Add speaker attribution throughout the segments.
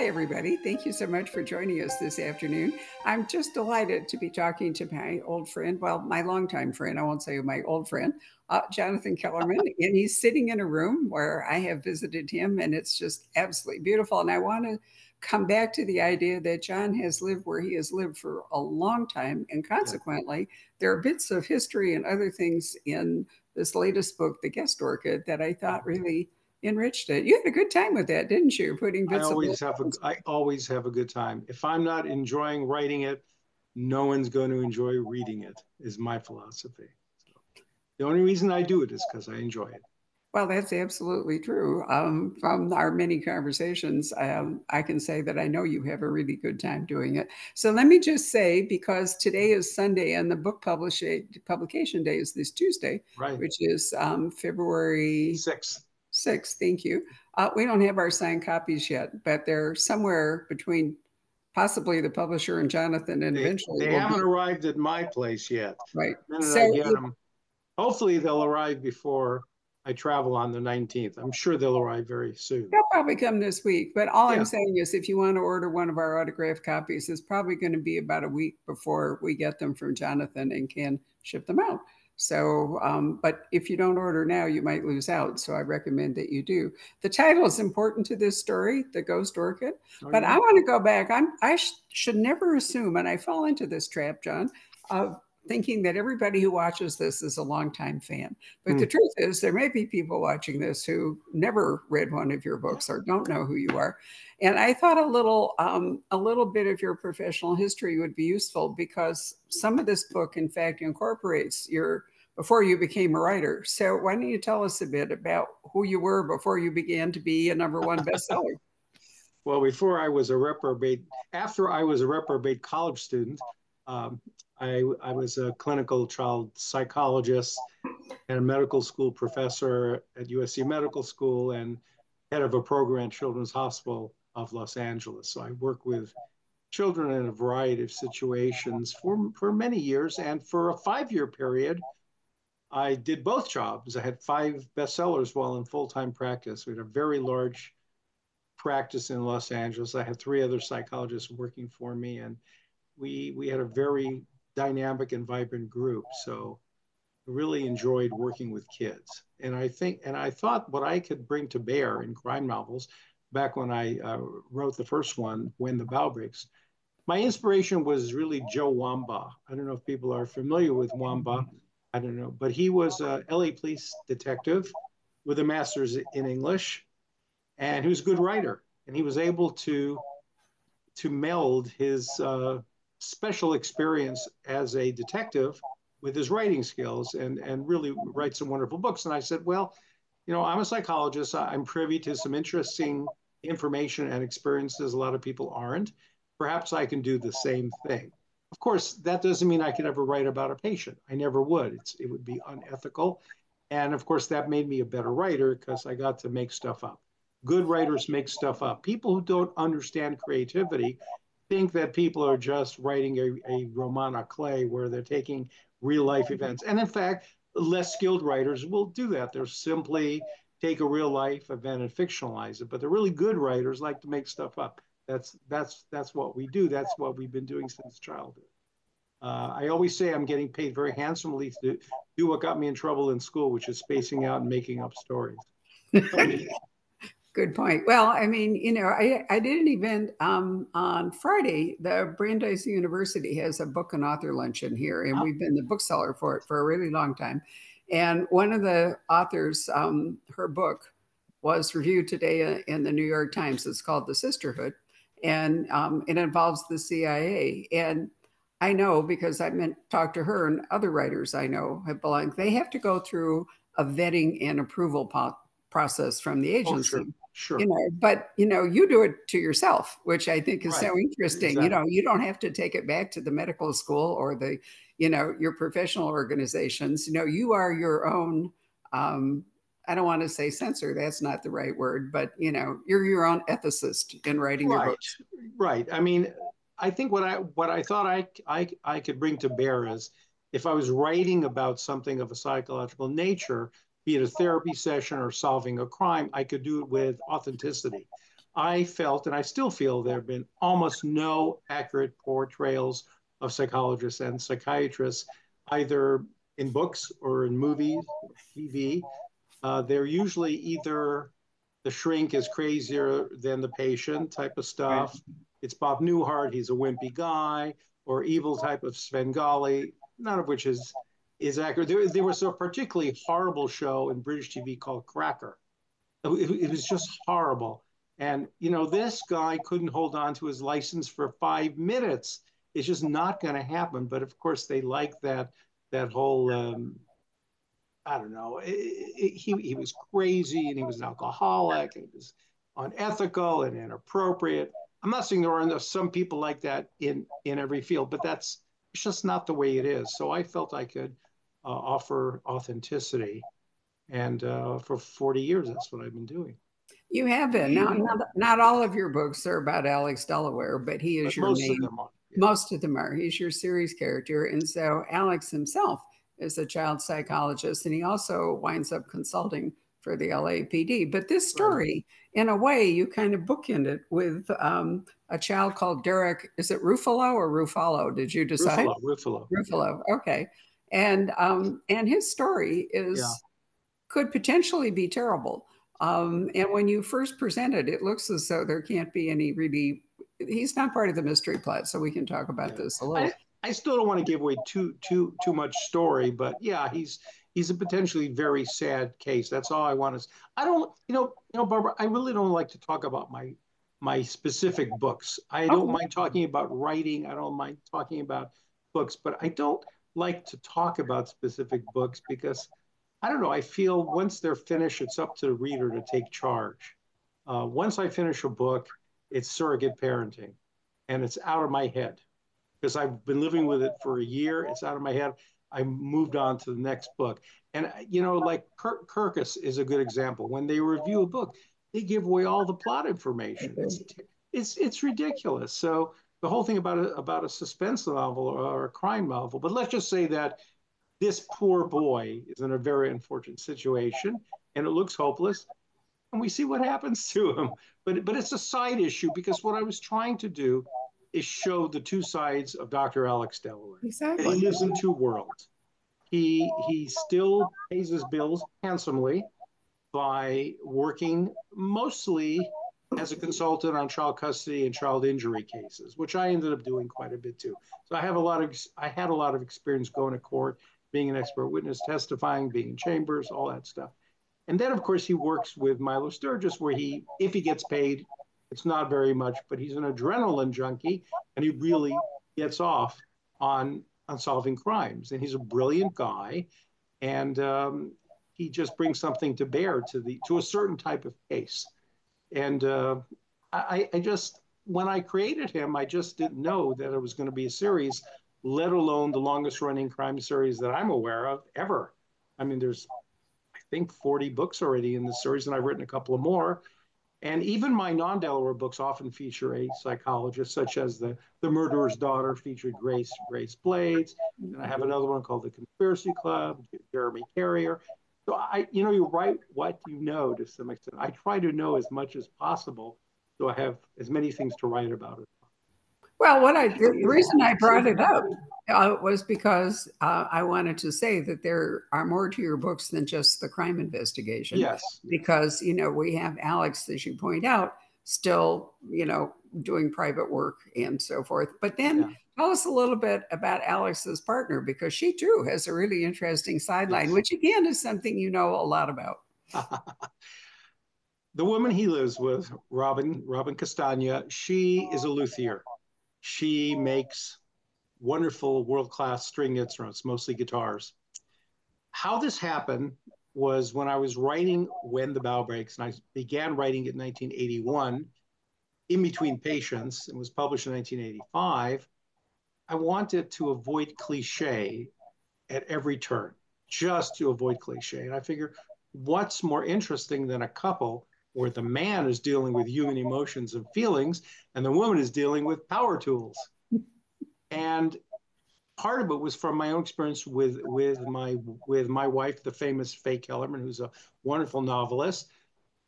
Speaker 1: Hi, everybody. Thank you so much for joining us this afternoon. I'm just delighted to be talking to my old friend, well, my longtime friend, I won't say my old friend, uh, Jonathan Kellerman. And he's sitting in a room where I have visited him, and it's just absolutely beautiful. And I want to come back to the idea that John has lived where he has lived for a long time. And consequently, there are bits of history and other things in this latest book, The Ghost Orchid, that I thought really enriched it. You had a good time with that, didn't you? Putting bits
Speaker 2: I always have a I always have a good time. If I'm not enjoying writing it, no one's going to enjoy reading it. Is my philosophy. So the only reason I do it is because I enjoy it.
Speaker 1: Well, that's absolutely true. Um, from our many conversations, um, I can say that I know you have a really good time doing it. So let me just say, because today is Sunday and the book publication publication day is this Tuesday,
Speaker 2: right.
Speaker 1: which is um, February
Speaker 2: 6th.
Speaker 1: Six, thank you. Uh, we don't have our signed copies yet, but they're somewhere between possibly the publisher and Jonathan, and
Speaker 2: they,
Speaker 1: eventually
Speaker 2: they
Speaker 1: we'll
Speaker 2: haven't
Speaker 1: be...
Speaker 2: arrived at my place yet.
Speaker 1: Right.
Speaker 2: So them, hopefully they'll arrive before I travel on the 19th. I'm sure they'll arrive very soon.
Speaker 1: They'll probably come this week. But all yeah. I'm saying is, if you want to order one of our autographed copies, it's probably going to be about a week before we get them from Jonathan and can ship them out. So, um, but if you don't order now, you might lose out. So I recommend that you do. The title is important to this story, The Ghost Orchid. Oh, but yeah. I want to go back. I'm, I sh should never assume, and I fall into this trap, John, of thinking that everybody who watches this is a longtime fan. But mm. the truth is, there may be people watching this who never read one of your books or don't know who you are. And I thought a little, um, a little bit of your professional history would be useful because some of this book, in fact, incorporates your before you became a writer. So why don't you tell us a bit about who you were before you began to be a number one bestseller?
Speaker 2: well, before I was a reprobate, after I was a reprobate college student, um, I, I was a clinical child psychologist and a medical school professor at USC Medical School and head of a program at Children's Hospital of Los Angeles. So I work with children in a variety of situations for, for many years. And for a five year period, I did both jobs. I had five bestsellers while in full time practice. We had a very large practice in Los Angeles. I had three other psychologists working for me, and we we had a very dynamic and vibrant group. So really enjoyed working with kids. And I think, and I thought what I could bring to bear in crime novels, back when I uh, wrote the first one, When the Bow Breaks, my inspiration was really Joe Wambaugh. I don't know if people are familiar with Wambaugh. I don't know, but he was a LA police detective with a master's in English, and he was a good writer, and he was able to to meld his uh, special experience as a detective with his writing skills and and really write some wonderful books. And I said, well, you know, I'm a psychologist. I'm privy to some interesting information and experiences a lot of people aren't. Perhaps I can do the same thing. Of course, that doesn't mean I could ever write about a patient. I never would. It's, it would be unethical. And of course, that made me a better writer because I got to make stuff up. Good writers make stuff up. People who don't understand creativity think that people are just writing a, a roman à clef where they're taking real life events. And in fact, less skilled writers will do that. They'll simply take a real life event and fictionalize it. But the really good writers like to make stuff up. That's that's that's what we do. That's what we've been doing since childhood. Uh, I always say I'm getting paid very handsomely to do what got me in trouble in school, which is spacing out and making up stories.
Speaker 1: Good point. Well, I mean, you know, I, I did an event um, on Friday. The Brandeis University has a book and author luncheon here, and oh. we've been the bookseller for it for a really long time. And one of the authors, um, her book was reviewed today in the New York Times. It's called The Sisterhood and um, it involves the CIA. And I know because I meant talk to her and other writers I know have belonged. They have to go through a vetting and approval po- process from the agency. Oh,
Speaker 2: sure. Sure.
Speaker 1: You know, but you know, you do it to yourself, which I think is right. so interesting. Exactly. You know, you don't have to take it back to the medical school or the, you know, your professional organizations. You know, you are your own um, I don't want to say censor, that's not the right word, but you know, you're your own ethicist in writing
Speaker 2: right.
Speaker 1: your books.
Speaker 2: Right. I mean, I think what I what I thought I, I I could bring to bear is if I was writing about something of a psychological nature, be it a therapy session or solving a crime, I could do it with authenticity. I felt, and I still feel, there have been almost no accurate portrayals of psychologists and psychiatrists, either in books or in movies, TV. Uh, they're usually either the shrink is crazier than the patient type of stuff. It's Bob Newhart, he's a wimpy guy, or evil type of Svengali, none of which is is accurate. There, there was a particularly horrible show in British TV called Cracker. It, it was just horrible. And you know, this guy couldn't hold on to his license for five minutes. It's just not going to happen. But of course, they like that that whole um, I don't know. It, it, he he was crazy and he was an alcoholic and he was unethical and inappropriate. I'm not saying there aren't some people like that in in every field, but that's it's just not the way it is. So I felt I could offer authenticity, and uh, for 40 years, that's what I've been doing.
Speaker 1: You have been. Now, not, not all of your books are about Alex Delaware, but he is but your most main. Of them are, yeah. Most of them are. He's your series character, and so Alex himself is a child psychologist, and he also winds up consulting for the LAPD. But this story, right. in a way, you kind of bookend it with um, a child called Derek. Is it Ruffalo or Ruffalo? Did you decide?
Speaker 2: Ruffalo. Ruffalo.
Speaker 1: Ruffalo. Okay, and um, and his story is yeah. could potentially be terrible. Um, and when you first present it, it looks as though there can't be any really. He's not part of the mystery plot, so we can talk about yeah. this a little.
Speaker 2: I, I still don't want to give away too too too much story, but yeah, he's he's a potentially very sad case. That's all I want to. I don't, you know, you know, Barbara. I really don't like to talk about my my specific books. I don't oh. mind talking about writing. I don't mind talking about books, but I don't like to talk about specific books because I don't know. I feel once they're finished, it's up to the reader to take charge. Uh, once I finish a book, it's surrogate parenting, and it's out of my head because I've been living with it for a year. It's out of my head. I moved on to the next book. And, you know, like Kirk, Kirkus is a good example. When they review a book, they give away all the plot information. It's, it's, it's ridiculous. So the whole thing about a, about a suspense novel or a crime novel, but let's just say that this poor boy is in a very unfortunate situation and it looks hopeless and we see what happens to him. But, but it's a side issue because what I was trying to do is show the two sides of Dr. Alex Delaware.
Speaker 1: Exactly.
Speaker 2: And he lives in two worlds. He he still pays his bills handsomely by working mostly as a consultant on child custody and child injury cases, which I ended up doing quite a bit too. So I have a lot of I had a lot of experience going to court, being an expert witness, testifying, being in chambers, all that stuff. And then of course he works with Milo Sturgis, where he, if he gets paid, it's not very much, but he's an adrenaline junkie and he really gets off on, on solving crimes. And he's a brilliant guy. And um, he just brings something to bear to the to a certain type of case. And uh, I, I just when I created him, I just didn't know that it was going to be a series, let alone the longest running crime series that I'm aware of ever. I mean, there's I think 40 books already in the series, and I've written a couple of more. And even my non-Delaware books often feature a psychologist, such as the The Murderer's Daughter featured Grace Grace Blades, and I have another one called The Conspiracy Club, Jeremy Carrier. So I, you know, you write what you know to some extent. I try to know as much as possible, so I have as many things to write about it.
Speaker 1: Well, what I the reason I brought it up uh, was because uh, I wanted to say that there are more to your books than just the crime investigation.
Speaker 2: Yes.
Speaker 1: Because you know we have Alex, as you point out, still you know doing private work and so forth. But then yeah. Tell us a little bit about Alex's partner because she too has a really interesting sideline, which again is something you know a lot about.
Speaker 2: the woman he lives with, Robin Robin Castagna, she is a luthier she makes wonderful world class string instruments, mostly guitars. How this happened was when I was writing When the Bow Breaks, and I began writing it in 1981 in between patients and was published in 1985. I wanted to avoid cliche at every turn, just to avoid cliche. And I figure what's more interesting than a couple where the man is dealing with human emotions and feelings and the woman is dealing with power tools? And part of it was from my own experience with with my with my wife the famous faye kellerman who's a wonderful novelist.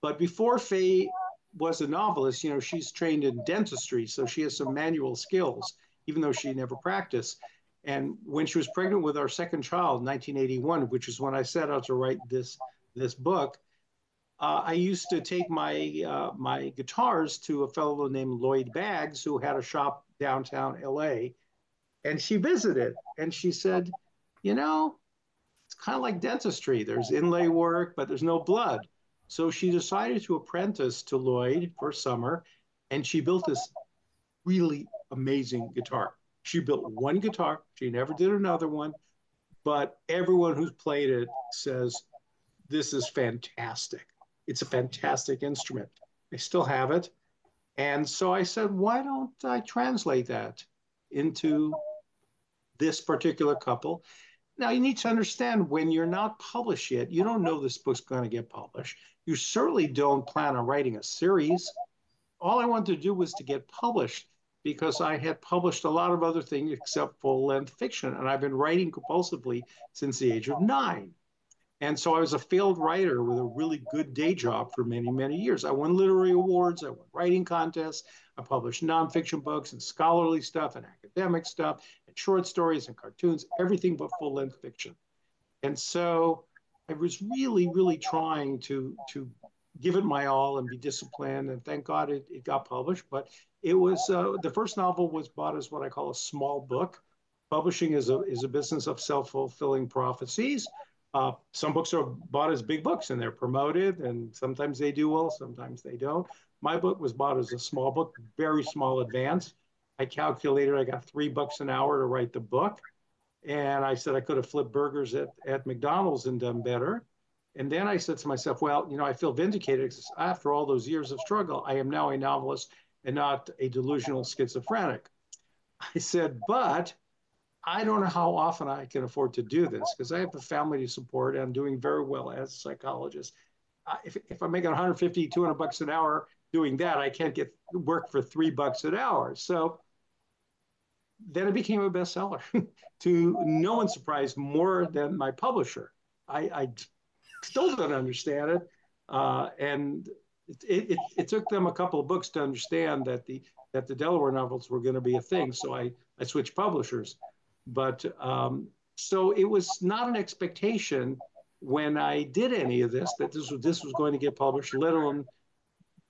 Speaker 2: But before faye was a novelist, you know, she's trained in dentistry, so she has some manual skills, even though she never practiced. And when she was pregnant with our second child, 1981, which is when I set out to write this this book, uh, I used to take my uh, my guitars to a fellow named Lloyd Baggs, who had a shop downtown LA, and she visited, and she said, you know, it's kind of like dentistry. There's inlay work, but there's no blood. So she decided to apprentice to Lloyd for summer, and she built this really amazing guitar. She built one guitar, she never did another one, but everyone who's played it says, This is fantastic. It's a fantastic instrument. I still have it. And so I said, Why don't I translate that into this particular couple? Now, you need to understand when you're not published yet, you don't know this book's going to get published. You certainly don't plan on writing a series. All I wanted to do was to get published because I had published a lot of other things except full length fiction. And I've been writing compulsively since the age of nine. And so I was a failed writer with a really good day job for many, many years. I won literary awards, I won writing contests, I published nonfiction books and scholarly stuff and academic stuff and short stories and cartoons, everything but full length fiction. And so I was really, really trying to, to give it my all and be disciplined. And thank God it, it got published. But it was uh, the first novel was bought as what I call a small book. Publishing is a, is a business of self fulfilling prophecies. Uh, some books are bought as big books and they're promoted, and sometimes they do well, sometimes they don't. My book was bought as a small book, very small advance. I calculated I got three bucks an hour to write the book. And I said I could have flipped burgers at, at McDonald's and done better. And then I said to myself, well, you know, I feel vindicated because after all those years of struggle, I am now a novelist and not a delusional schizophrenic. I said, but I don't know how often I can afford to do this because I have a family to support and I'm doing very well as a psychologist. Uh, if, if I'm making 150, 200 bucks an hour doing that, I can't get work for three bucks an hour. So then it became a bestseller to no one's surprise more than my publisher. I, I still don't understand it. Uh, and it, it, it, took them a couple of books to understand that the that the Delaware novels were going to be a thing. So I, I switched publishers. But um, so it was not an expectation when I did any of this that this was this was going to get published, let alone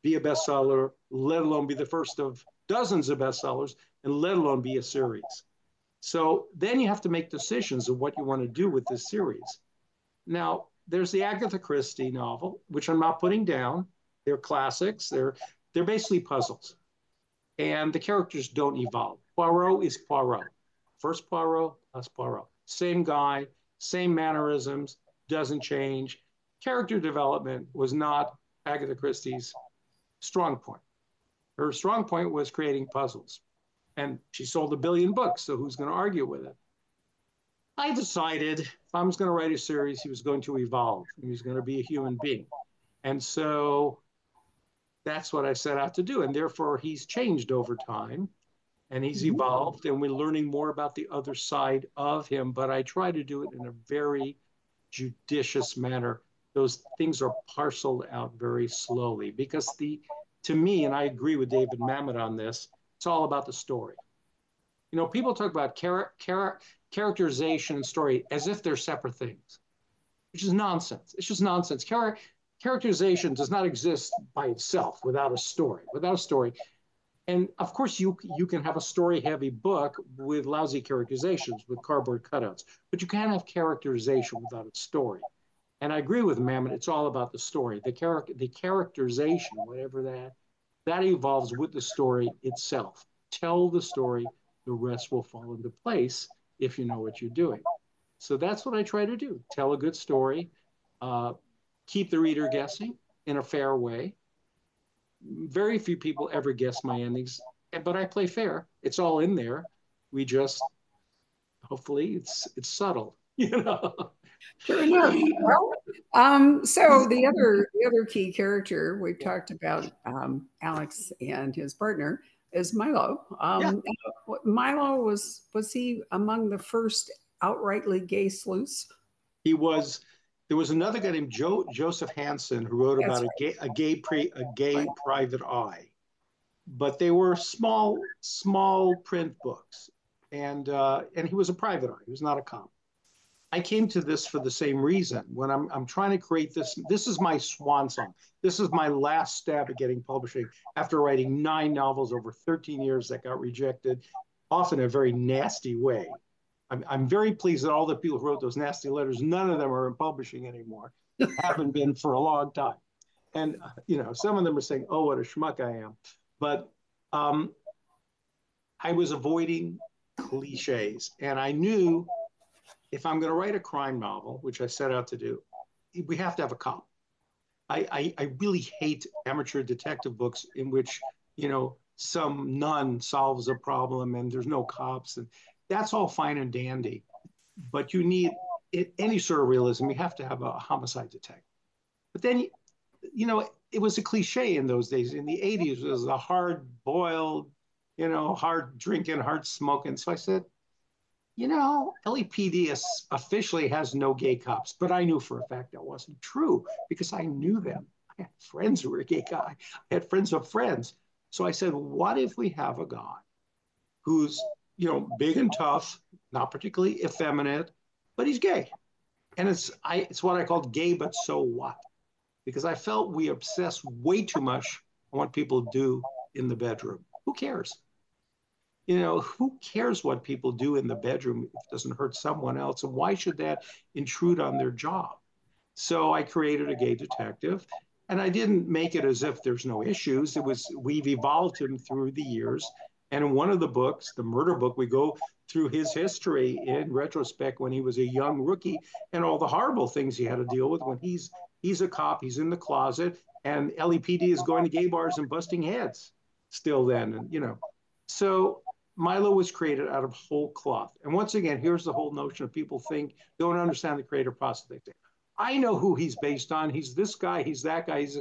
Speaker 2: be a bestseller, let alone be the first of dozens of bestsellers, and let alone be a series. So then you have to make decisions of what you want to do with this series. Now, there's the Agatha Christie novel, which I'm not putting down. They're classics. They're they're basically puzzles, and the characters don't evolve. Poirot is Poirot. First Poirot, last Poirot. Same guy, same mannerisms, doesn't change. Character development was not Agatha Christie's strong point. Her strong point was creating puzzles. And she sold a billion books, so who's going to argue with it? I decided if I was going to write a series, he was going to evolve. He was going to be a human being. And so that's what I set out to do. And therefore, he's changed over time and he's mm-hmm. evolved and we're learning more about the other side of him but i try to do it in a very judicious manner those things are parceled out very slowly because the to me and i agree with david mamet on this it's all about the story you know people talk about char- char- characterization and story as if they're separate things which is nonsense it's just nonsense Char- characterization does not exist by itself without a story without a story and of course, you you can have a story-heavy book with lousy characterizations, with cardboard cutouts, but you can't have characterization without a story. And I agree with Mamet. It's all about the story, the character, the characterization, whatever that, that evolves with the story itself. Tell the story, the rest will fall into place if you know what you're doing. So that's what I try to do: tell a good story, uh, keep the reader guessing in a fair way, very few people ever guess my endings, but I play fair. It's all in there. We just hopefully it's it's subtle, you know.
Speaker 1: Sure enough. Well, um, so the other the other key character we've talked about um, Alex and his partner is Milo. Um, yeah. Milo was was he among the first outrightly gay sleuths?
Speaker 2: He was There was another guy named Joe Joseph Hansen who wrote about right. a gay a gay pre, a gay right. private eye, but they were small small print books, and uh, and he was a private eye. He was not a cop. I came to this for the same reason. When I'm I'm trying to create this, this is my swan song. This is my last stab at getting publishing after writing nine novels over 13 years that got rejected, often in a very nasty way. I'm, I'm very pleased that all the people who wrote those nasty letters, none of them are in publishing anymore. Haven't been for a long time. And you know, some of them are saying, "Oh, what a schmuck I am," but um, I was avoiding cliches, and I knew if I'm going to write a crime novel, which I set out to do, we have to have a cop. I, I, I really hate amateur detective books in which, you know, some nun solves a problem and there's no cops. And that's all fine and dandy. But you need it, any sort of realism, you have to have a homicide detective. But then, you know, it was a cliche in those days. In the 80s, it was a hard boiled, you know, hard drinking, hard smoking. So I said, you know, LAPD officially has no gay cops, but I knew for a fact that wasn't true because I knew them. I had friends who were gay guy. I had friends of friends. So I said, what if we have a guy who's, you know, big and tough, not particularly effeminate, but he's gay. And it's I it's what I called gay, but so what? Because I felt we obsess way too much on what people do in the bedroom. Who cares? You know, who cares what people do in the bedroom if it doesn't hurt someone else? And why should that intrude on their job? So I created a gay detective. And I didn't make it as if there's no issues. It was, we've evolved him through the years. And in one of the books, the murder book, we go through his history in retrospect when he was a young rookie and all the horrible things he had to deal with when he's he's a cop, he's in the closet, and LAPD is going to gay bars and busting heads still then. And you know. So Milo was created out of whole cloth. And once again, here's the whole notion of people think, don't understand the creative process. They think, I know who he's based on. He's this guy, he's that guy. He's.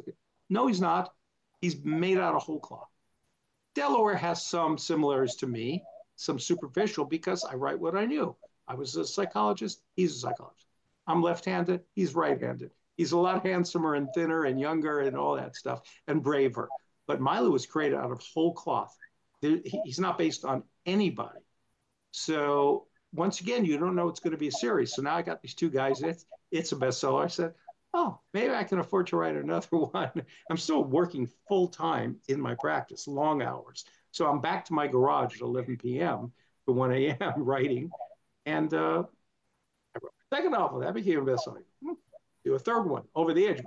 Speaker 2: No, he's not. He's made out of whole cloth. Delaware has some similarities to me, some superficial, because I write what I knew. I was a psychologist, he's a psychologist. I'm left handed, he's right handed. He's a lot handsomer and thinner and younger and all that stuff and braver. But Milo was created out of whole cloth he's not based on anybody. So once again, you don't know it's going to be a series. So now I got these two guys. It's it's a bestseller. I said, oh, maybe I can afford to write another one. I'm still working full time in my practice, long hours. So I'm back to my garage at 11 p.m. to 1 a.m. writing, and uh, I wrote a second novel that became a bestseller. Hmm, do a third one, Over the Edge,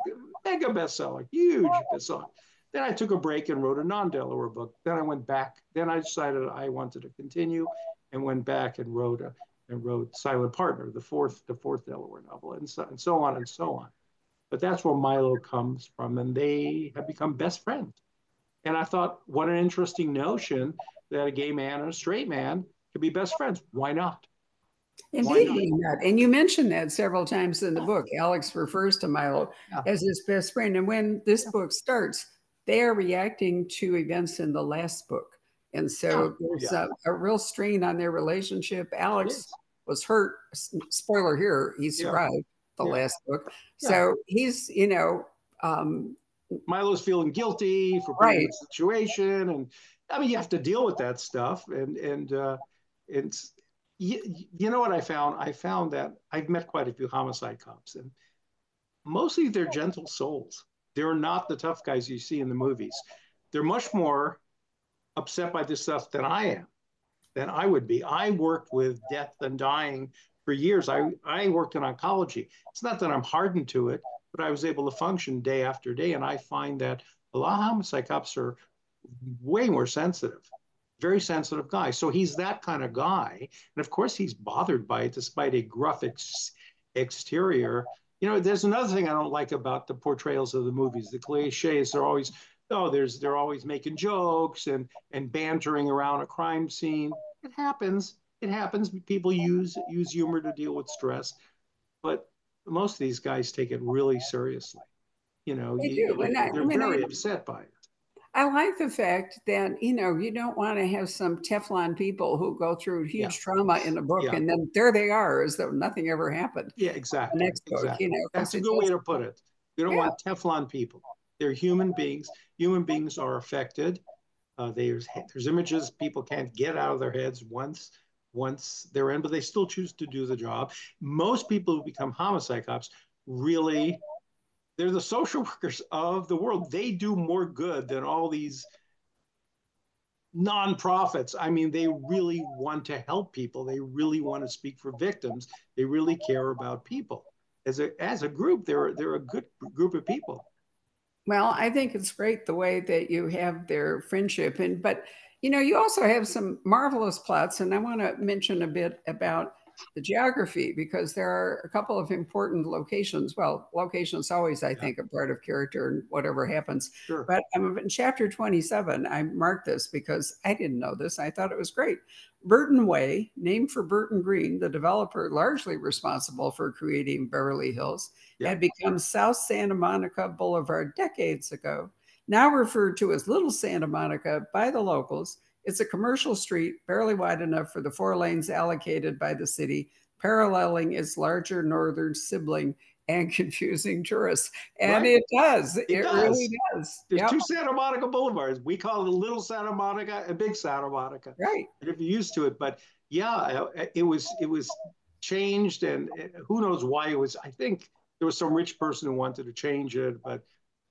Speaker 2: mega bestseller, huge bestseller. Then I took a break and wrote a non-Delaware book. Then I went back. Then I decided I wanted to continue, and went back and wrote a, and wrote Silent Partner, the fourth the fourth Delaware novel, and so and so on and so on. But that's where Milo comes from, and they have become best friends. And I thought, what an interesting notion that a gay man and a straight man could be best friends. Why not?
Speaker 1: Indeed, not? and you mentioned that several times in the book. Alex refers to Milo yeah. as his best friend, and when this book starts, they are reacting to events in the last book. And so there's yeah. a, a, real strain on their relationship. Alex was hurt. Spoiler here, he survived yeah. the yeah. last book. So he's, you know, um,
Speaker 2: Milo's feeling guilty for right. the situation. And I mean, you have to deal with that stuff. And, and, uh, it's, you, you know what I found? I found that I've met quite a few homicide cops and mostly they're gentle souls they're not the tough guys you see in the movies. They're much more upset by this stuff than I am, than I would be. I worked with death and dying for years. I, I worked in oncology. It's not that I'm hardened to it, but I was able to function day after day. And I find that a lot of homicide cops are way more sensitive, very sensitive guy. So he's that kind of guy. And of course, he's bothered by it despite a gruff ex- exterior. You know, there's another thing I don't like about the portrayals of the movies. The cliches are always, oh, there's they're always making jokes and and bantering around a crime scene. It happens. It happens. People use use humor to deal with stress, but most of these guys take it really seriously. You know,
Speaker 1: they
Speaker 2: you,
Speaker 1: do.
Speaker 2: they're, they're very I, upset by it.
Speaker 1: I like the fact that you know you don't want to have some Teflon people who go through huge yeah. trauma in a book yeah. and then there they are as though nothing ever happened.
Speaker 2: Yeah, exactly. Next book, exactly. you know, that's a good way to put it. You don't yeah. want Teflon people. They're human beings. Human beings are affected. Uh, there's there's images people can't get out of their heads once once they're in, but they still choose to do the job. Most people who become homicide cops really they're the social workers of the world. They do more good than all these nonprofits. I mean, they really want to help people. They really want to speak for victims. They really care about people. As a as a group, they're they're a good group of people.
Speaker 1: Well, I think it's great the way that you have their friendship, and but you know, you also have some marvelous plots, and I want to mention a bit about the geography because there are a couple of important locations. Well, locations always, I yeah. think, a part of character and whatever happens. Sure. But um, in chapter 27, I marked this because I didn't know this. I thought it was great. Burton Way, named for Burton Green, the developer largely responsible for creating Beverly Hills, yeah. had become South Santa Monica Boulevard decades ago. Now referred to as Little Santa Monica by the locals, it's a commercial street, barely wide enough for the four lanes allocated by the city, paralleling its larger northern sibling and confusing tourists. And right. it does. It, it does. really does.
Speaker 2: There's yep. two Santa Monica boulevards. We call it Little Santa Monica and Big Santa Monica.
Speaker 1: Right.
Speaker 2: And if you're used to it, but yeah, it was it was changed, and who knows why it was. I think there was some rich person who wanted to change it, but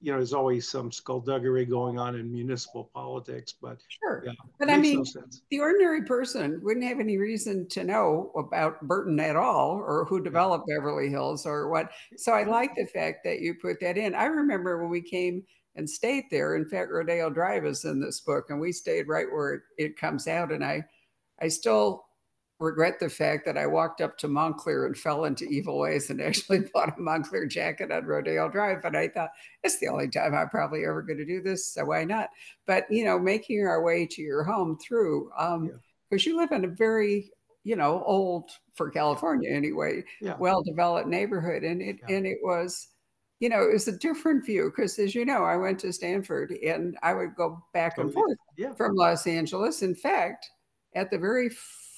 Speaker 2: you know, there's always some skullduggery going on in municipal politics, but
Speaker 1: sure. Yeah, but I mean, no the ordinary person wouldn't have any reason to know about Burton at all, or who developed. Beverly Hills, or what. So I like the fact that you put that in. I remember when we came and stayed there. In fact, Rodeo Drive is in this book, and we stayed right where it, it comes out. And I, I still regret the fact that I walked up to Moncler and fell into evil ways and actually bought a Moncler jacket on Rodeo Drive. But I thought it's the only time I'm probably ever going to do this, so why not? But you know, making our way to your home through, um, because yeah. you live in a very you know old for California anyway, yeah. well-developed neighborhood, and it yeah. and it was. You know, it was a different view because, as you know, I went to Stanford and I would go back and forth from Los Angeles. In fact, at the very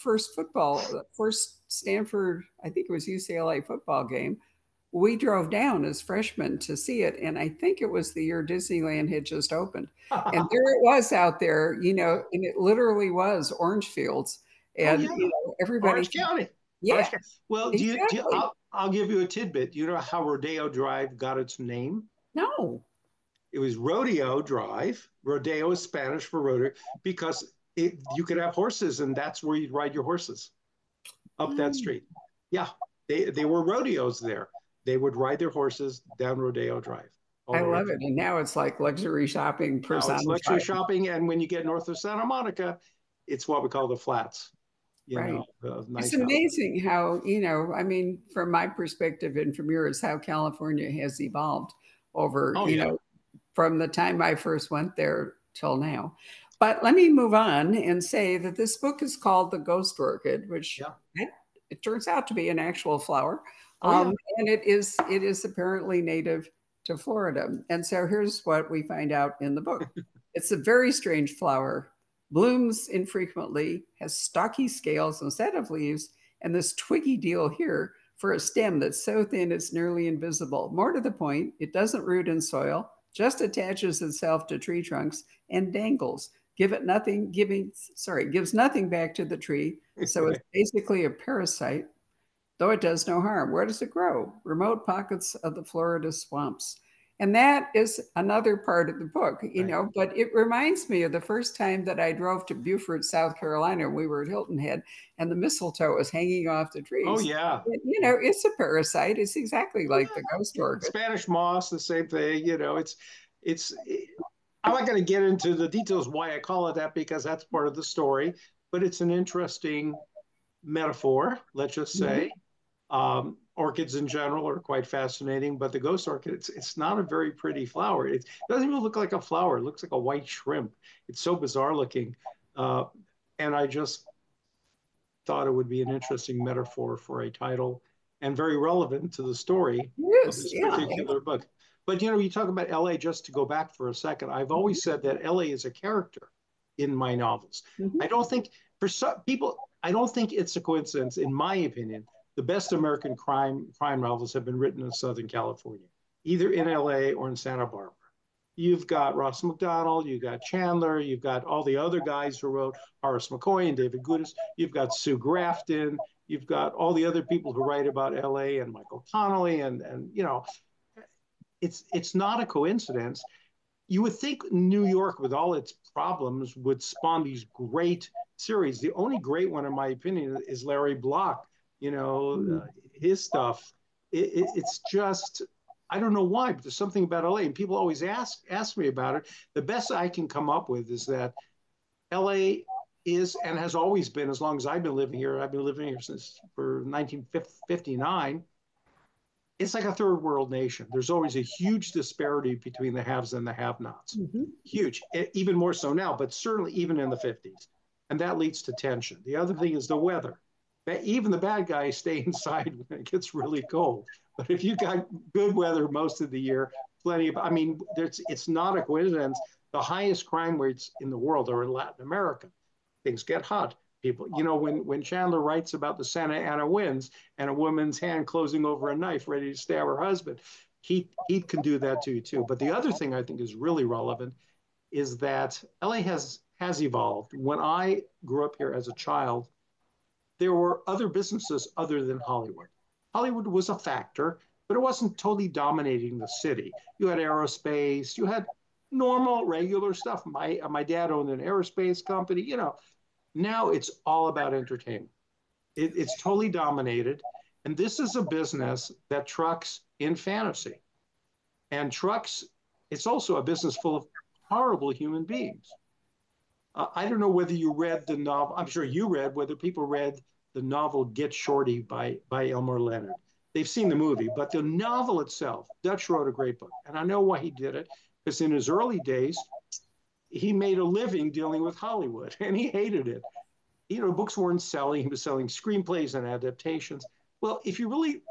Speaker 1: first football, first Stanford, I think it was UCLA football game, we drove down as freshmen to see it. And I think it was the year Disneyland had just opened. and there it was out there, you know, and it literally was orange fields. Oh, and, oh, yeah. you know, everybody.
Speaker 2: Orange County.
Speaker 1: Yeah. Orange
Speaker 2: County. Well, do you, do you I'll, I'll give you a tidbit. Do You know how Rodeo Drive got its name?
Speaker 1: No.
Speaker 2: It was Rodeo Drive. Rodeo is Spanish for rodeo because it, you could have horses, and that's where you'd ride your horses up mm. that street. Yeah, they they were rodeos there. They would ride their horses down Rodeo Drive.
Speaker 1: I love it, and now it's like luxury shopping.
Speaker 2: Personified. Luxury shopping, and when you get north of Santa Monica, it's what we call the flats.
Speaker 1: You right. Know, nice it's amazing how you know. I mean, from my perspective and from yours, how California has evolved over oh, you yeah. know from the time I first went there till now. But let me move on and say that this book is called The Ghost Orchid, which yeah. it, turns out to be an actual flower. Oh, um. And it is it is apparently native to Florida. And so here's what we find out in the book. it's a very strange flower, blooms infrequently, has stocky scales instead of leaves, and this twiggy deal here for a stem that's so thin it's nearly invisible. More to the point, it doesn't root in soil, just attaches itself to tree trunks and dangles give it nothing, giving, sorry, gives nothing back to the tree. So it's basically a parasite, though it does no harm. Where does it grow? Remote pockets of the Florida swamps. And that is another part of the book, you right. know, but it reminds me of the first time that I drove to Beaufort, South Carolina. We were at Hilton Head and the mistletoe was hanging off the trees.
Speaker 2: Oh, yeah.
Speaker 1: you know, it's a parasite. It's exactly like yeah, the ghost orchid.
Speaker 2: Spanish moss, the same thing. You know, it's, it's, I'm not going to get into the details why I call it that because that's part of the story, but it's an interesting metaphor, let's just say. Mm-hmm. Um, orchids in general are quite fascinating, but the ghost orchid, it's, it's not a very pretty flower. It doesn't even look like a flower. It looks like a white shrimp. It's so bizarre looking. Uh, and I just thought it would be an interesting metaphor for a title and very relevant to the story yes, of this yeah. particular book. But you know, you talk about LA. Just to go back for a second, I've always said that LA is a character in my novels. Mm-hmm. I don't think for some people, I don't think it's a coincidence. In my opinion, the best American crime crime novels have been written in Southern California, either in LA or in Santa Barbara. You've got Ross Macdonald, you've got Chandler, you've got all the other guys who wrote Horace McCoy and David Goodis, you've got Sue Grafton, you've got all the other people who write about LA and Michael Connelly and and you know it's it's not a coincidence. You would think New York, with all its problems, would spawn these great series. The only great one, in my opinion, is Larry Block. You know, mm. uh, his stuff. It, it, it's just I don't know why, but there's something about LA, and people always ask ask me about it. The best I can come up with is that LA is and has always been, as long as I've been living here. I've been living here since for 1959 it's like a third world nation. There's always a huge disparity between the haves and the have nots. Mm-hmm. Huge, even more so now, but certainly even in the 50s. And that leads to tension. The other thing is the weather. Even the bad guys stay inside when it gets really cold. But if you got good weather most of the year, plenty of, I mean, there's, it's not a coincidence. The highest crime rates in the world are in Latin America. Things get hot people. You know, when, when Chandler writes about the Santa Ana winds and a woman's hand closing over a knife ready to stab her husband, he, he can do that to you too. But the other thing I think is really relevant is that LA has, has evolved. When I grew up here as a child, there were other businesses other than Hollywood. Hollywood was a factor, but it wasn't totally dominating the city. You had aerospace, you had normal, regular stuff. My my dad owned an aerospace company. You know, now it's all about entertainment. It, it's totally dominated. And this is a business that trucks in fantasy. And trucks, it's also a business full of horrible human beings. Uh, I don't know whether you read the novel, I'm sure you read, whether people read the novel Get Shorty by, by Elmore Leonard. They've seen the movie, but the novel itself, Dutch wrote a great book. And I know why he did it, because in his early days, he made a living dealing with Hollywood and he hated it. You know, books weren't selling. He was selling screenplays and adaptations. Well, if you really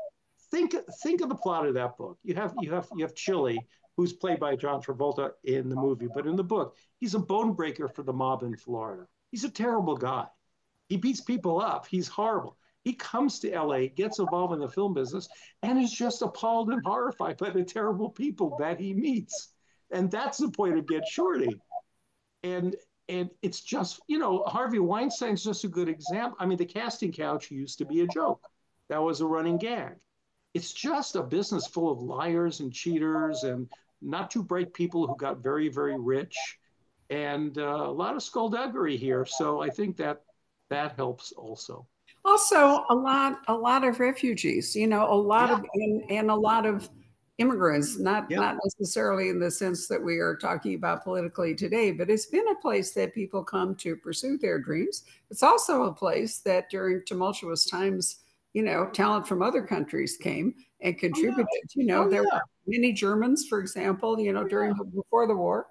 Speaker 2: think think of the plot of that book, you have you have you have Chili, who's played by John Travolta in the movie, but in the book, he's a bone breaker for the mob in Florida. He's a terrible guy. He beats people up. He's horrible. He comes to LA, gets involved in the film business, and is just appalled and horrified by the terrible people that he meets. And that's the point of Get Shorty and and it's just you know Harvey Weinstein's just a good example. I mean, the casting couch used to be a joke. That was a running gag. It's just a business full of liars and cheaters and not too bright people who got very very rich, and uh, a lot of skullduggery here. So I think that that helps also.
Speaker 1: Also, a lot a lot of refugees. You know, a lot yeah. of and, and a lot of immigrants, mm-hmm. not yep. not necessarily in the sense that we are talking about politically today, but it's been a place that people come to pursue their dreams. It's also a place that during tumultuous times, you know, talent from other countries came and contributed. Oh, yeah. You know, oh, there yeah. were many Germans, for example, you know, oh, during before the war.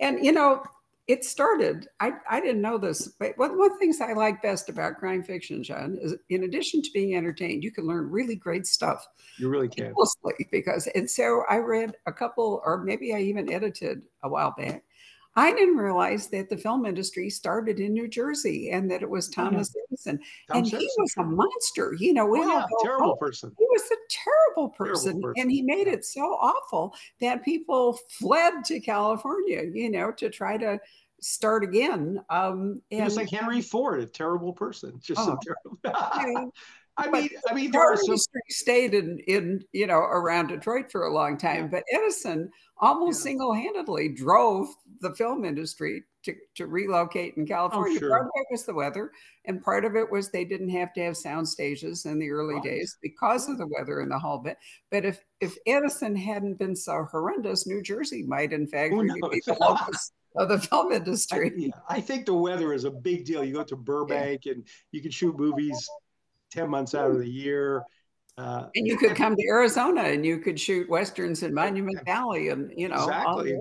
Speaker 1: And you know, it started. I, I didn't know this, but one, one of the things I like best about crime fiction, John, is in addition to being entertained, you can learn really great stuff.
Speaker 2: You really can.
Speaker 1: Mostly because, and so I read a couple, or maybe I even edited a while back. I didn't realize that the film industry started in New Jersey and that it was Thomas Edison. Tom and he was a monster. You know,
Speaker 2: we oh, yeah, terrible person.
Speaker 1: He was a terrible person, terrible person. And he made it so awful that people fled to California, you know, to try to start again. Um,
Speaker 2: and, he was like Henry Ford, a terrible person. Just oh, terrible. I mean, I mean, there are some...
Speaker 1: stayed in, in, you know, around Detroit for a long time, but Edison almost yeah. single-handedly drove the film industry to, to relocate in oh, California. Oh, sure. Part of it was the weather, and part of it was they didn't have to have sound stages in the early right. days because of the weather in the whole bit. But if if Edison hadn't been so horrendous, New Jersey might in fact oh, be the locus of the film industry.
Speaker 2: I, yeah, I think the weather is a big deal. You go to Burbank yeah. and you can shoot movies 10 months out of the year.
Speaker 1: Uh, and you could come to Arizona and you could shoot westerns in Monument Valley and you know
Speaker 2: exactly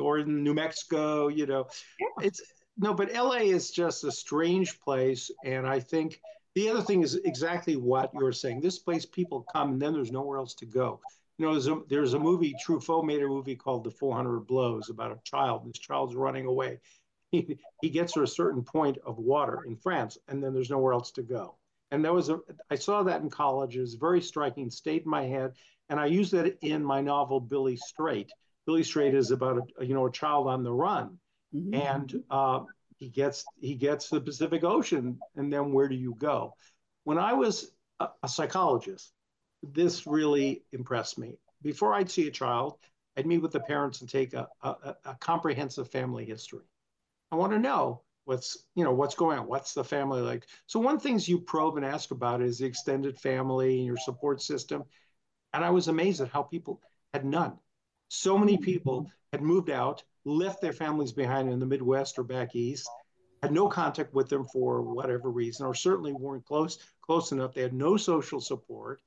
Speaker 2: or in New Mexico, you know. Yeah. It's no, but LA is just a strange place and I think the other thing is exactly what you're saying. This place, people come, and then there's nowhere else to go. You know, there's a, there's a movie, Truffaut made a movie called The 400 Blows about a child. This child's running away. He, he gets to a certain point of water in France, and then there's nowhere else to go. And that was a, I saw that in college. It was very striking, stayed in my head. And I used that in my novel, Billy Straight. Billy Straight is about a, you know, a child on the run. Mm-hmm. And uh, he gets he gets the Pacific Ocean, and then where do you go? When I was a, a psychologist, this really impressed me. Before I'd see a child, I'd meet with the parents and take a, a, a comprehensive family history. I want to know what's you know what's going on what's the family like? So one things you probe and ask about is the extended family and your support system. And i was amazed at how people had none. So many mm-hmm. people had moved out left their families behind in the midwest or back east had no contact with them for whatever reason or certainly weren't close close enough. They had no social support.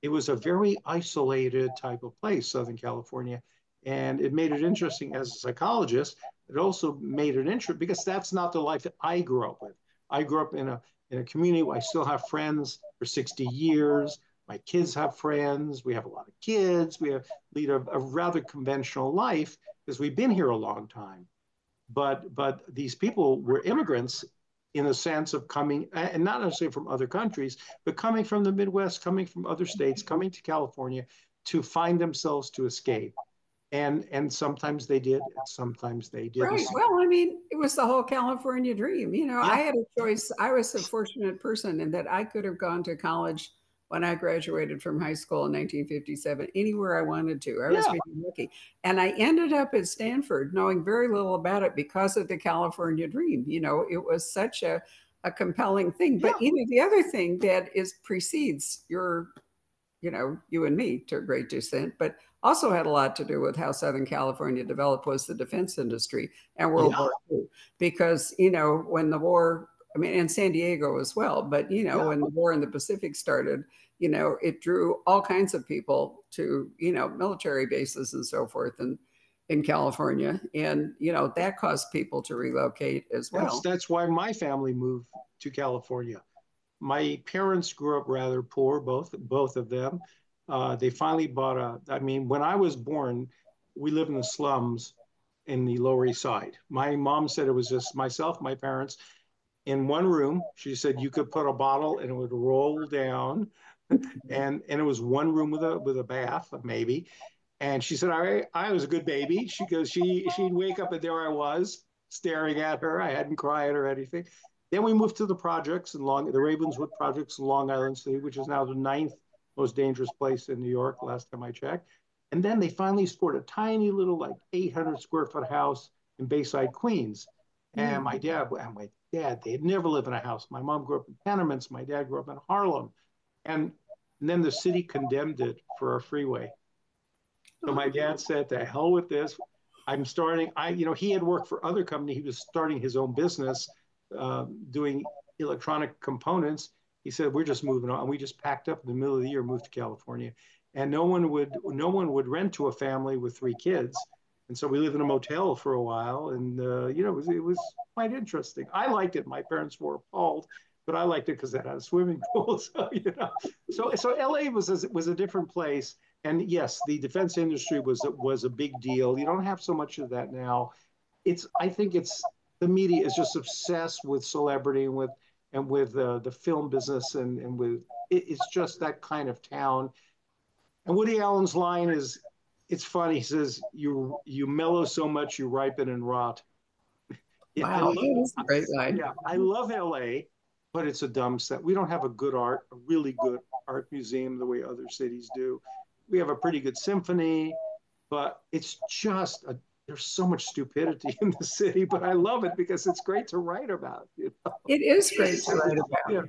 Speaker 2: It was a very isolated type of place, Southern California. And it made it interesting as a psychologist. It also made it interesting because that's not the life that I grew up with. I grew up in a, in a community where I still have friends for 60 years. My kids have friends. We have a lot of kids. We have, lead a, a rather conventional life because we've been here a long time. But, but these people were immigrants in the sense of coming, and not necessarily from other countries, but coming from the Midwest, coming from other states, coming to California to find themselves to escape. And, and sometimes they did, and sometimes they didn't.
Speaker 1: Right. Well, I mean, it was the whole California dream. You know, yeah. I had a choice. I was a fortunate person in that I could have gone to college when I graduated from high school in 1957, anywhere I wanted to. I was yeah. really lucky. And I ended up at Stanford knowing very little about it because of the California dream. You know, it was such a, a compelling thing. But yeah. you know, the other thing that is precedes your, you know, you and me to a great extent, but also had a lot to do with how Southern California developed was the defense industry and World yeah. War II. Because, you know, when the war I mean, and San Diego as well. But you know, yeah. when the war in the Pacific started, you know, it drew all kinds of people to, you know, military bases and so forth and in California. And, you know, that caused people to relocate as well.
Speaker 2: That's, that's why my family moved to California. My parents grew up rather poor, both both of them. Uh, they finally bought a, I mean, when I was born, we lived in the slums in the Lower East Side. My mom said it was just myself, my parents, in one room. She said you could put a bottle and it would roll down and and it was one room with a with a bath maybe and she said i i was a good baby she goes she she'd wake up and there i was staring at her i hadn't cried or anything then we moved to the projects and long the ravenswood projects in long island city which is now the ninth most dangerous place in new york last time i checked and then they finally scored a tiny little like 800 square foot house in bayside queens and mm. my dad and my dad they had never lived in a house my mom grew up in tenements my dad grew up in harlem and, and then the city condemned it for a freeway. So my dad said, "To hell with this! I'm starting." I, you know, he had worked for other company. He was starting his own business, uh, doing electronic components. He said, "We're just moving on." We just packed up in the middle of the year, moved to California, and no one would no one would rent to a family with three kids. And so we lived in a motel for a while, and uh, you know, it was, it was quite interesting. I liked it. My parents were appalled but I liked it because it had a swimming pool. So you know, so so LA was a, was a different place, and yes, the defense industry was was a big deal. You don't have so much of that now. It's I think it's the media is just obsessed with celebrity and with and with uh, the film business and and with it, it's just that kind of town. And Woody Allen's line is, it's funny. He says, "You you mellow so much, you ripen and rot."
Speaker 1: Yeah, wow, I love, great line.
Speaker 2: Yeah, I love LA but it's a dumb set. We don't have a good art, a really good art museum the way other cities do. We have a pretty good symphony, but it's just a, there's so much stupidity in the city. But I love it because it's great to write about. You know?
Speaker 1: It is great to write about. Yeah.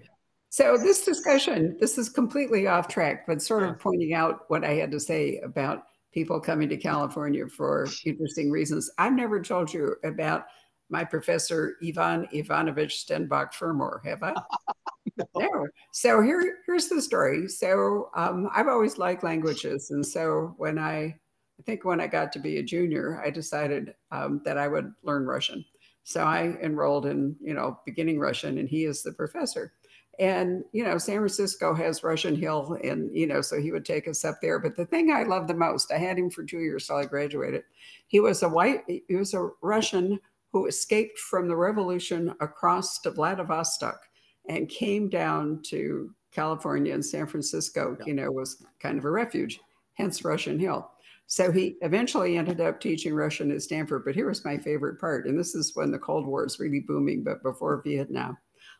Speaker 1: So this discussion, this is completely off track, but sort of pointing out what I had to say about people coming to California for interesting reasons. I've never told you about my professor Ivan Ivanovich Stenbock-Fermor, have I? no. no. So here, here's the story. So um, I've always liked languages, and so when I, I think when I got to be a junior, I decided um, that I would learn Russian. So I enrolled in, you know, beginning Russian, and he is the professor. And, you know, San Francisco has Russian Hill, and, you know, so he would take us up there. But the thing I loved the most, I had him for two years till I graduated. He was a white, he was a Russian who escaped from the revolution across to Vladivostok and came down to California and San Francisco, you know, was kind of a refuge, hence Russian Hill. So he eventually ended up teaching Russian at Stanford. But here was my favorite part. And this is when the Cold War is really booming, but before Vietnam.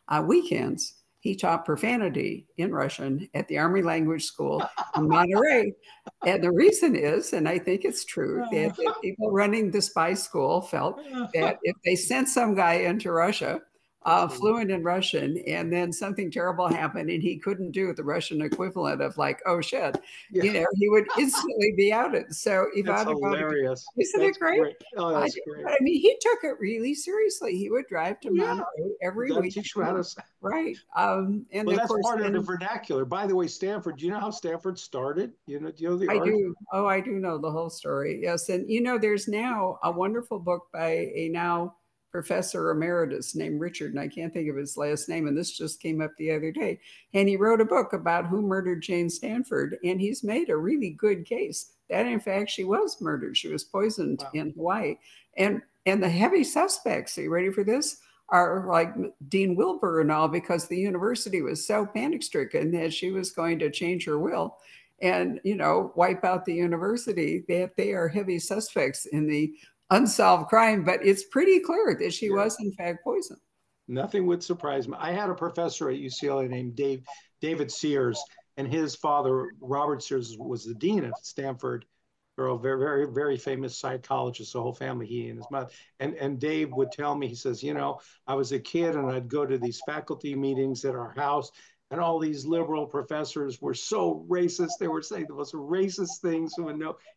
Speaker 1: Uh, weekends, he taught profanity in Russian at the Army Language School in Monterey. And the reason is, and I think it's true, that the people running the spy school felt that if they sent some guy into Russia, uh, fluent in Russian, and then something terrible happened, and he couldn't do the Russian equivalent of like, "Oh shit," yeah. you know, he would instantly be outed. So
Speaker 2: Ivan hilarious.
Speaker 1: Isn't
Speaker 2: that's
Speaker 1: it great?
Speaker 2: great? Oh, that's
Speaker 1: I,
Speaker 2: great.
Speaker 1: I mean, he took it really seriously. He would drive to yeah. Monterey every week.
Speaker 2: Teach you how to
Speaker 1: right. Um, and
Speaker 2: well,
Speaker 1: of
Speaker 2: that's
Speaker 1: course,
Speaker 2: part of the vernacular. By the way, Stanford. Do you know how Stanford started? You know, do you know the
Speaker 1: I
Speaker 2: art?
Speaker 1: do. Oh, I do know the whole story. Yes, and you know, there's now a wonderful book by a now professor emeritus named Richard, and I can't think of his last name. And this just came up the other day. And he wrote a book about who murdered Jane Stanford. And he's made a really good case that, in fact, she was murdered. She was poisoned wow. in Hawaii. And and the heavy suspects, are you ready for this? Are like Dean Wilbur and all, because the university was so panic stricken that she was going to change her will and you know wipe out the university that they are heavy suspects in the unsolved crime, but it's pretty clear that she yeah. was in fact poisoned.
Speaker 2: Nothing would surprise me. I had a professor at UCLA named Dave David Sears, and his father Robert Sears was the dean at Stanford. They're all very, very, very famous psychologists. The whole family, he and his mother. And and Dave would tell me, he says, you know, I was a kid and I'd go to these faculty meetings at our house, and all these liberal professors were so racist. They were saying the most racist things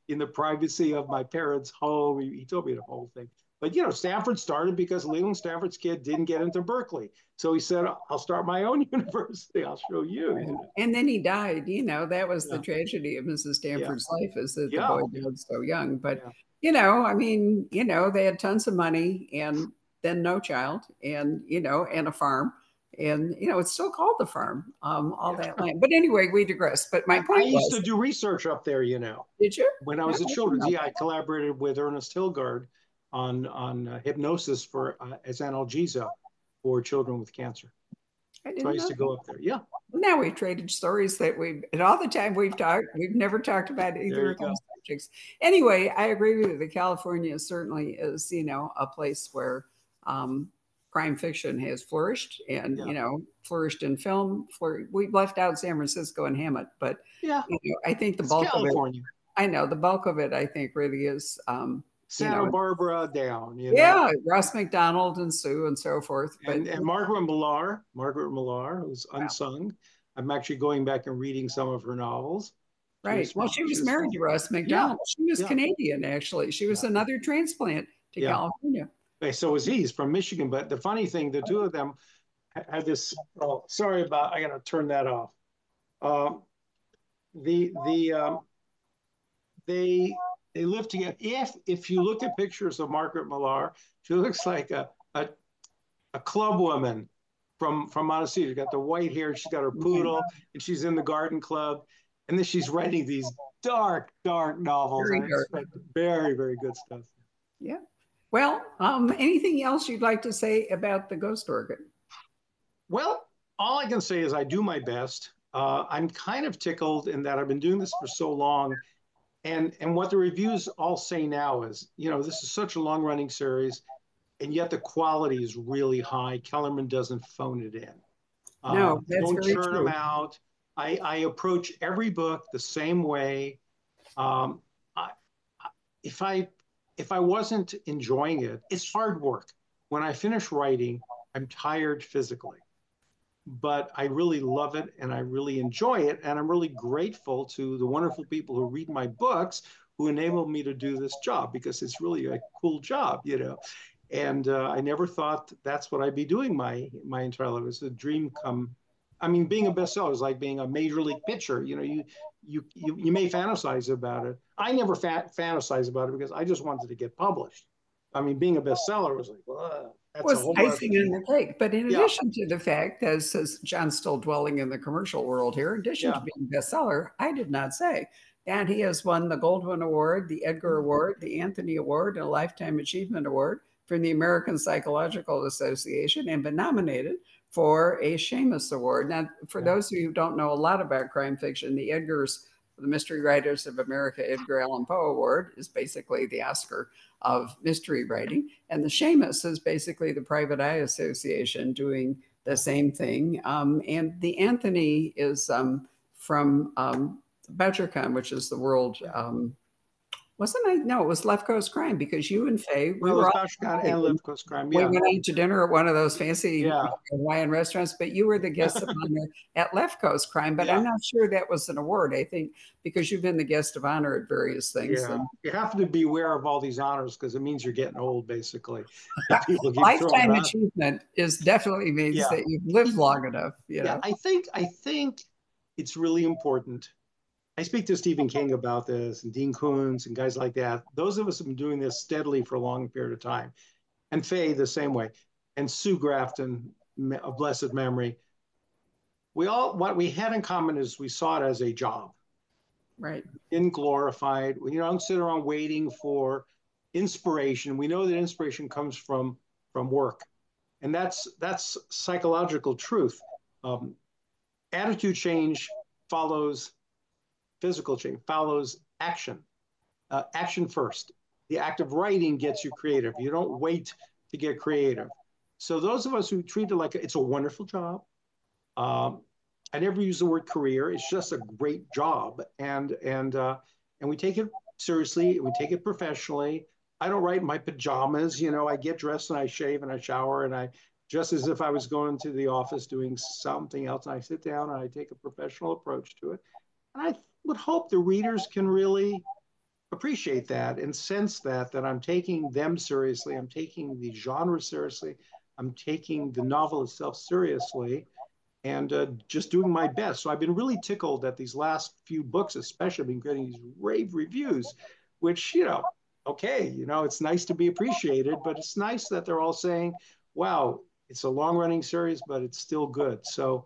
Speaker 2: in the privacy of my parents' home. He, he, told me the whole thing. But you know, Stanford started because Leland Stanford's kid didn't get into Berkeley. So he said, I'll start my own university. I'll show you.
Speaker 1: And, and then he died. You know, that was yeah. the tragedy of Mrs. Stanford's yeah. life is that yeah. the boy died so young. But, you know, I mean, you know, they had tons of money and then no child and, you know, and a farm and you know it's still called the farm um, all yeah. that land. But anyway we digress. But my point
Speaker 2: i used
Speaker 1: was,
Speaker 2: to do research up there you know.
Speaker 1: Did you?
Speaker 2: When i was at children's yeah i collaborated with ernest hilgard on on uh, hypnosis for uh, as analgesia for children with cancer. I didn't so i used to go up there. Yeah.
Speaker 1: now we've traded stories that we've and all the time we've talked we've never talked about either of those subjects. Anyway i agree with you that california certainly is you know a place where um, crime fiction has flourished and yeah. you know flourished in film we've left out san francisco and hammett but
Speaker 2: yeah
Speaker 1: you know, i think the
Speaker 2: it's
Speaker 1: bulk
Speaker 2: California.
Speaker 1: of it i know the bulk of it i think really is um
Speaker 2: santa
Speaker 1: know,
Speaker 2: barbara down
Speaker 1: yeah
Speaker 2: know?
Speaker 1: ross macdonald and sue and so forth
Speaker 2: but and, and margaret millar margaret millar who's unsung wow. i'm actually going back and reading some of her novels
Speaker 1: right she well she was, she was married to Ross Macdonald. yeah. she was yeah. canadian actually she was another transplant to california
Speaker 2: so was he. He's from Michigan. But the funny thing, the two of them had this. Oh, sorry about. I got to turn that off. Um, the the um, they they live together. If if you look at pictures of Margaret Millar, she looks like a a, a club woman from from Montecito. She's got the white hair. She's got her poodle, and she's in the garden club. And then she's writing these dark, dark novels.
Speaker 1: Very, dark.
Speaker 2: very, very good stuff.
Speaker 1: Yeah. Well, um, anything else you'd like to say about the Ghost Orchid?
Speaker 2: Well, all I can say is I do my best. Uh, I'm kind of tickled in that I've been doing this for so long. And, and what the reviews all say now is, you know, this is such a long running series, and yet the quality is really high. Kellerman doesn't phone it in.
Speaker 1: No, uh, that's
Speaker 2: don't
Speaker 1: very
Speaker 2: churn
Speaker 1: true.
Speaker 2: them out. I, I approach every book the same way. Um, I, if I if I wasn't enjoying it, it's hard work. When I finish writing, I'm tired physically, but I really love it and I really enjoy it. And I'm really grateful to the wonderful people who read my books who enable me to do this job because it's really a cool job, you know. And uh, I never thought that's what I'd be doing my my entire life. It's a dream come. I mean, being a bestseller is like being a major league pitcher. You know, you you, you, you may fantasize about it. I never fa- fantasize about it because I just wanted to get published. I mean, being a bestseller was like, well, That's
Speaker 1: was icing on the cake. But in yeah. addition to the fact, as says John's still dwelling in the commercial world here, in addition yeah. to being a bestseller, I did not say. And he has won the Goldwyn Award, the Edgar mm-hmm. Award, the Anthony Award, and a Lifetime Achievement Award from the American Psychological Association and been nominated for a Shamus Award. Now, for yeah. those of you who don't know a lot about crime fiction, the Edgar's, the Mystery Writers of America Edgar Allan Poe Award is basically the Oscar of mystery writing. And the Shamus is basically the Private Eye Association doing the same thing. Um, and the Anthony is um, from um, BoucherCon, which is the world um, wasn't I? No, it was Left Coast Crime because you and Faye.
Speaker 2: We well, were all, and Left Coast Crime. Yeah.
Speaker 1: We went out to dinner at one of those fancy yeah. Hawaiian restaurants, but you were the guest of honor at Left Coast Crime. But yeah. I'm not sure that was an award. I think because you've been the guest of honor at various things.
Speaker 2: Yeah. You have to be aware of all these honors because it means you're getting old, basically.
Speaker 1: Lifetime achievement is definitely means yeah. that you've lived long enough. You know? Yeah,
Speaker 2: I think I think it's really important I speak to Stephen King about this and Dean Koontz and guys like that. Those of us have been doing this steadily for a long period of time. And Faye, the same way. And Sue Grafton, of blessed memory. We all, what we had in common is we saw it as a job.
Speaker 1: Right.
Speaker 2: In glorified. We don't sit around waiting for inspiration. We know that inspiration comes from from work. And that's that's psychological truth. Um, attitude change follows physical change follows action. Uh, action first. The act of writing gets you creative. You don't wait to get creative. So those of us who treat it like it's a wonderful job, um, I never use the word career. It's just a great job, and and uh, and we take it seriously. We take it professionally. I don't write in my pajamas. You know, I get dressed and I shave and I shower and I just as if I was going to the office doing something else. And I sit down and I take a professional approach to it. And I would hope the readers can really appreciate that and sense that that I'm taking them seriously, I'm taking the genre seriously, I'm taking the novel itself seriously, and uh, just doing my best. So I've been really tickled that these last few books, especially, have been getting these rave reviews, which you know, okay, you know, it's nice to be appreciated, but it's nice that they're all saying, "Wow, it's a long-running series, but it's still good." So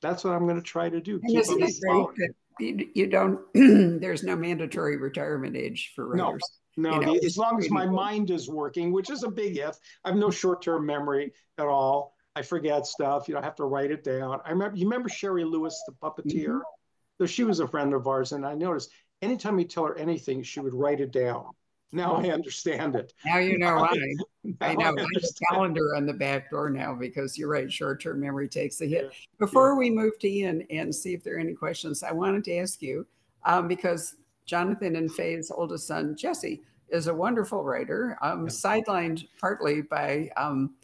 Speaker 2: that's what I'm going to try to do.
Speaker 1: And isn't it great that you, you don't there's no mandatory retirement age for writers
Speaker 2: no, no you know, as long as my mind is working which is a big if i have no short-term memory at all i forget stuff you know i have to write it down. I remember you remember shari lewis the puppeteer? Mm-hmm. so she was a friend of ours and i noticed anytime you tell her anything she would write it down now I understand it.
Speaker 1: Now you know why. I know. I have a calendar on the back door now because you're right. Short-term memory takes a hit. Yeah. Before yeah. we move to Ian and see if there are any questions, I wanted to ask you um, because Jonathan and Faye's oldest son Jesse is a wonderful writer, um, yeah. sidelined partly by um,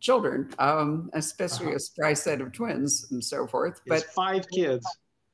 Speaker 1: children, um, especially uh-huh. a surprise set of twins and so forth.
Speaker 2: But five kids.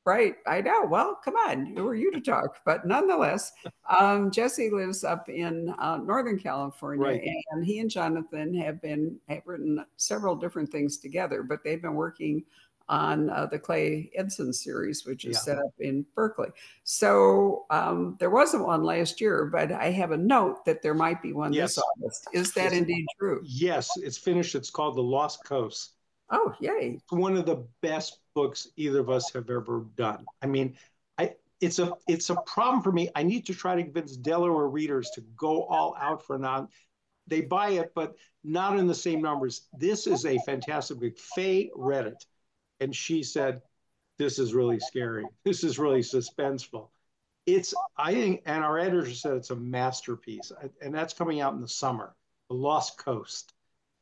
Speaker 1: Right. I know. Well, come on. Who are you to talk? But nonetheless, um, Jesse lives up in uh, Northern California, right. and he and Jonathan have been have written several different things together, but they've been working on uh, the Clay Edison series, which is yeah. set up in Berkeley. So um, there wasn't one last year, but I have a note that there might be one yes. this August. Is that indeed true?
Speaker 2: Yes, it's finished. It's called The Lost Coast.
Speaker 1: Oh, yay.
Speaker 2: It's one of the best books either of us have ever done. I mean, I it's a it's a problem for me. I need to try to convince Delaware readers to go all out for non. They buy it, but not in the same numbers. This is a fantastic book. Faye read it, and she said, "This is really scary. This is really suspenseful." It's I think, and our editor said it's a masterpiece, and that's coming out in the summer. The Lost Coast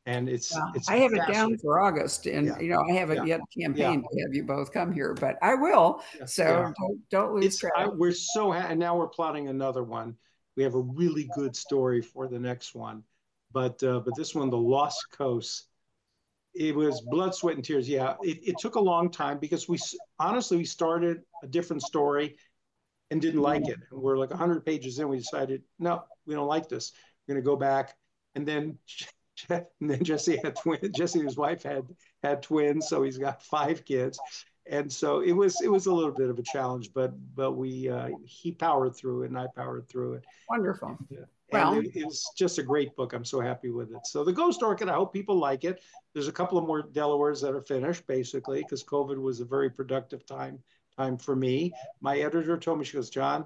Speaker 2: and it's, yeah. it's
Speaker 1: I have it down for August, and yeah. you know I haven't yeah. yet campaigned to have you both come here, but I will. So don't, don't lose track. I,
Speaker 2: we're so happy, and now we're plotting another one. We have a really good story for the next one, but uh, but this one, the Lost Coast, it was blood, sweat, and tears. Yeah, it, it took a long time because we honestly we started a different story and didn't like it, and we're like 100 pages in. We decided no, we don't like this. We're going to go back, and then and then Jesse had twins. Jesse, his wife, had had twins, so he's got five kids. and so it was it was a little bit of a challenge, but but we uh, he powered through it, and I powered through it.
Speaker 1: Wonderful.
Speaker 2: Yeah. Well, it, it's just a great book. I'm so happy with it. So the Ghost Orchid, I hope people like it. There's a couple of more Delawares that are finished, basically, because COVID was a very productive time time for me. My editor told me, she goes, John,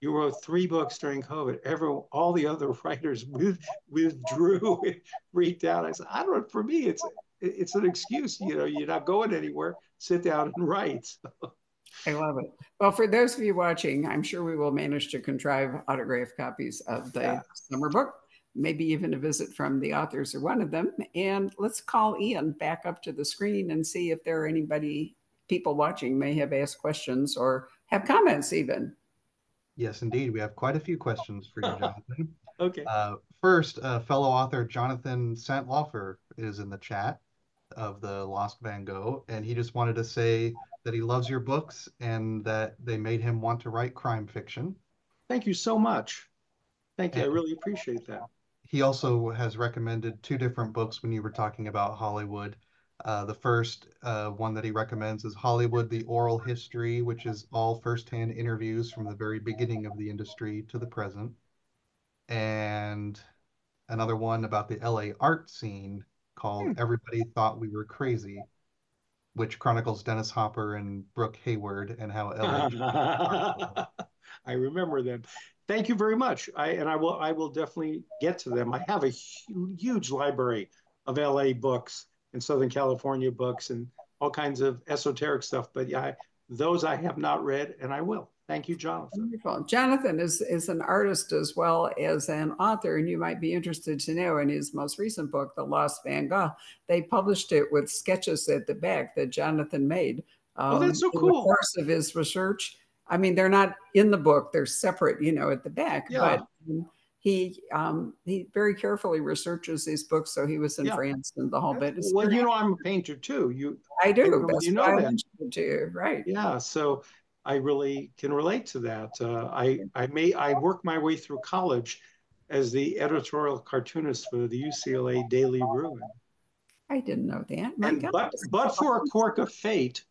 Speaker 2: you wrote three books during COVID. Every all the other writers with, withdrew, freaked out. I said, I don't know. For me, it's it's an excuse. You know, you're not going anywhere. Sit down and write.
Speaker 1: I love it. Well, for those of you watching, I'm sure we will manage to contrive autograph copies of the yeah. summer book, maybe even a visit from the authors or one of them. And let's call Ian back up to the screen and see if there are anybody, people watching may have asked questions or have comments even.
Speaker 3: Yes, indeed. We have quite a few questions for you, Jonathan.
Speaker 2: okay.
Speaker 3: Uh, first, uh, fellow author Jonathan Santlofer is in the chat of the Lost Van Gogh, and he just wanted to say that he loves your books and that they made him want to write crime fiction.
Speaker 2: Thank you so much. Thank you. And I really appreciate that.
Speaker 3: He also has recommended two different books when you were talking about Hollywood. Uh, the first uh, one that he recommends is Hollywood, the Oral History, which is all firsthand interviews from the very beginning of the industry to the present. And another one about the LA art scene called hmm. Everybody Thought We Were Crazy, which chronicles Dennis Hopper and Brooke Hayward and how
Speaker 2: LA. I remember them. Thank you very much. I and I will I will definitely get to them. I have a huge library of LA books and Southern California books and all kinds of esoteric stuff. But yeah, those I have not read, and I will. Thank you, Jonathan.
Speaker 1: Wonderful. Jonathan is, is an artist as well as an author, and you might be interested to know in his most recent book, The Lost Van Gogh, they published it with sketches at the back that Jonathan made.
Speaker 2: Um, oh, that's so
Speaker 1: um,
Speaker 2: cool. In
Speaker 1: the course of his research. I mean, they're not in the book; they're separate, you know, at the back. Yeah. But he um, he very carefully researches these books. So he was in yeah. France and the whole bit.
Speaker 2: It's well, you know, I'm a painter too. You,
Speaker 1: I do. That's you know I that. to you, right?
Speaker 2: Yeah. So I really can relate to that. Uh, I I may I work my way through college as the editorial cartoonist for the UCLA Daily Bruin.
Speaker 1: I didn't know that.
Speaker 2: and, but but for a quirk of fate,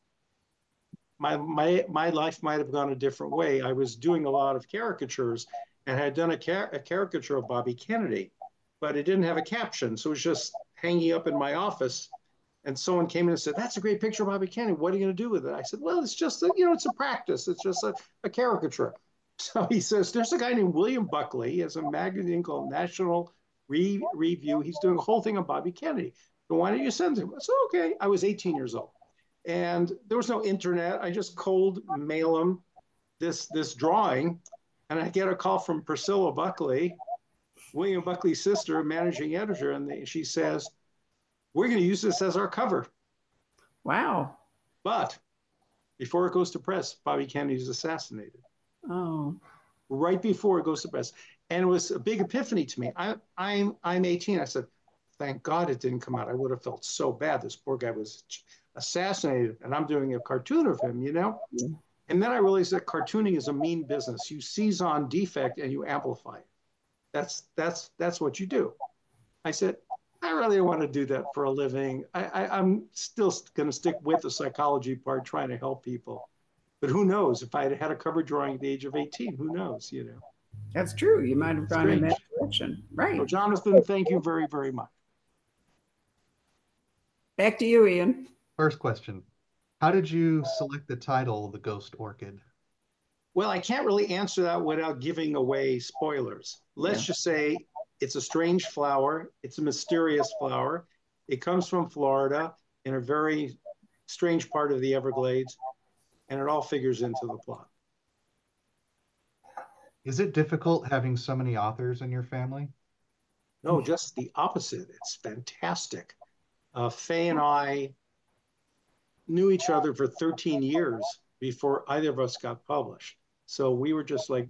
Speaker 2: my my my life might have gone a different way. I was doing a lot of caricatures and had done a, car- a caricature of Bobby Kennedy, but it didn't have a caption. So it was just hanging up in my office. And someone came in and said, That's a great picture of Bobby Kennedy. What are you going to do with it? I said, Well, it's just, a, you know, it's a practice. It's just a, a caricature. So he says, There's a guy named William Buckley. He has a magazine called National Re- Review. He's doing a whole thing on Bobby Kennedy. So why don't you send him? I said, Okay. I was 18 years old. And there was no internet. I just cold mail him this this drawing and I get a call from Priscilla Buckley, William Buckley's sister, managing editor, and she says, We're going to use this as our cover.
Speaker 1: Wow.
Speaker 2: But before it goes to press, Bobby Kennedy's assassinated.
Speaker 1: Oh.
Speaker 2: Right before it goes to press. And it was a big epiphany to me. I, I'm, I'm 18. I said, Thank God it didn't come out. I would have felt so bad. This poor guy was assassinated, and I'm doing a cartoon of him, you know? Yeah. And then I realized that cartooning is a mean business. You seize on defect and you amplify it. That's that's that's what you do. I said, I really want to do that for a living. I, I, am still going to stick with the psychology part, trying to help people. But who knows? If I had had a cover drawing at the age of 18, who knows? You know.
Speaker 1: That's true. You might have gone in that direction, right?
Speaker 2: So, Jonathan, thank you very, very much.
Speaker 1: Back to you, Ian.
Speaker 3: First question how did you select the title, The Ghost Orchid?
Speaker 2: Well, I can't really answer that without giving away spoilers. Let's yeah. just say it's a strange flower, it's a mysterious flower. It comes from Florida in a very strange part of the Everglades, and it all figures into the plot.
Speaker 3: Is it difficult having so many authors in your family?
Speaker 2: No, just the opposite. It's fantastic. Uh, Faye and I knew each other for 13 years before either of us got published. So we were just like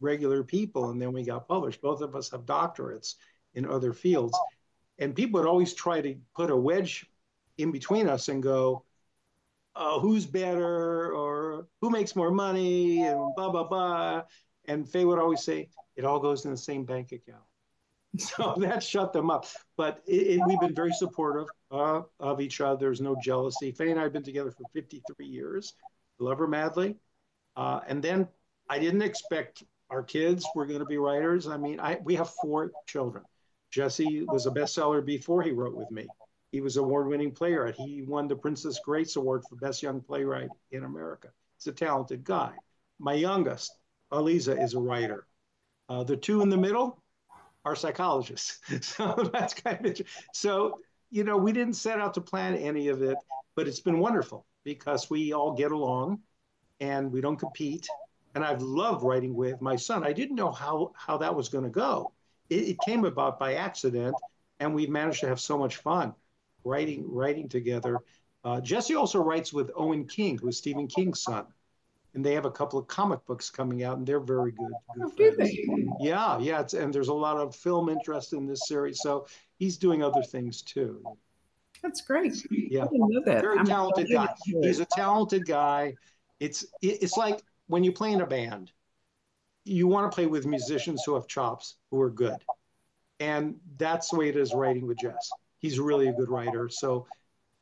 Speaker 2: regular people, and then we got published. Both of us have doctorates in other fields. And people would always try to put a wedge in between us and go, oh, who's better or who makes more money and blah, blah, blah. And Faye would always say, it all goes in the same bank account. so that shut them up. But it, it, we've been very supportive uh, of each other. There's no jealousy. Faye and I have been together for 53 years. Love her madly. Uh, and then I didn't expect our kids were going to be writers. I mean, I we have four children. Jesse was a bestseller before he wrote with me. He was award-winning playwright. He won the Princess Grace Award for Best Young Playwright in America. He's a talented guy. My youngest, Aliza, is a writer. Uh, the two in the middle are psychologists. so that's kind of so. You know, we didn't set out to plan any of it, but it's been wonderful because we all get along, and we don't compete. And I've loved writing with my son. I didn't know how how that was going to go. It, it came about by accident, and we've managed to have so much fun writing writing together. Uh, Jesse also writes with Owen King, who is Stephen King's son, and they have a couple of comic books coming out, and they're very good. good
Speaker 1: oh,
Speaker 2: yeah, yeah, and there's a lot of film interest in this series, so he's doing other things too.
Speaker 1: That's great.
Speaker 2: Yeah, very I'm talented guy. He's a talented guy. It's it's like when you play in a band, you want to play with musicians who have chops, who are good, and that's the way it is writing with Jess he's really a good writer. So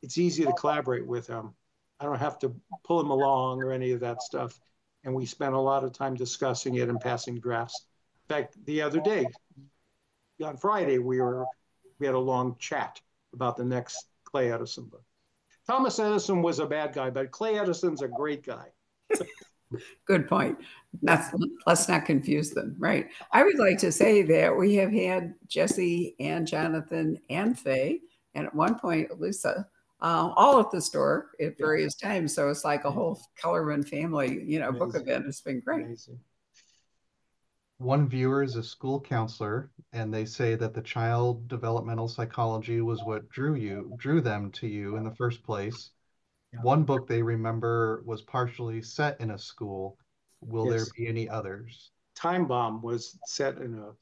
Speaker 2: it's easy to collaborate with him. I don't have to pull him along or any of that stuff. And we spent a lot of time discussing it and passing drafts. In fact, the other day, on Friday, we were we had a long chat about the next Clay Edison book. Thomas Edison was a bad guy, but Clay Edison's a great guy.
Speaker 1: Good point. That's, let's not confuse them, right? I would like to say that we have had Jesse and Jonathan and Faye, and at one point Lisa, uh, all at the store at various times. So it's like a whole Kellerman family, you know, Amazing. book event. It's been great. Amazing.
Speaker 3: One viewer is a school counselor, and they say that the child developmental psychology was what drew you, drew them to you in the first place. Yeah. One book they remember was partially set in a school. Will yes. there be any others?
Speaker 2: Time Bomb was set in a,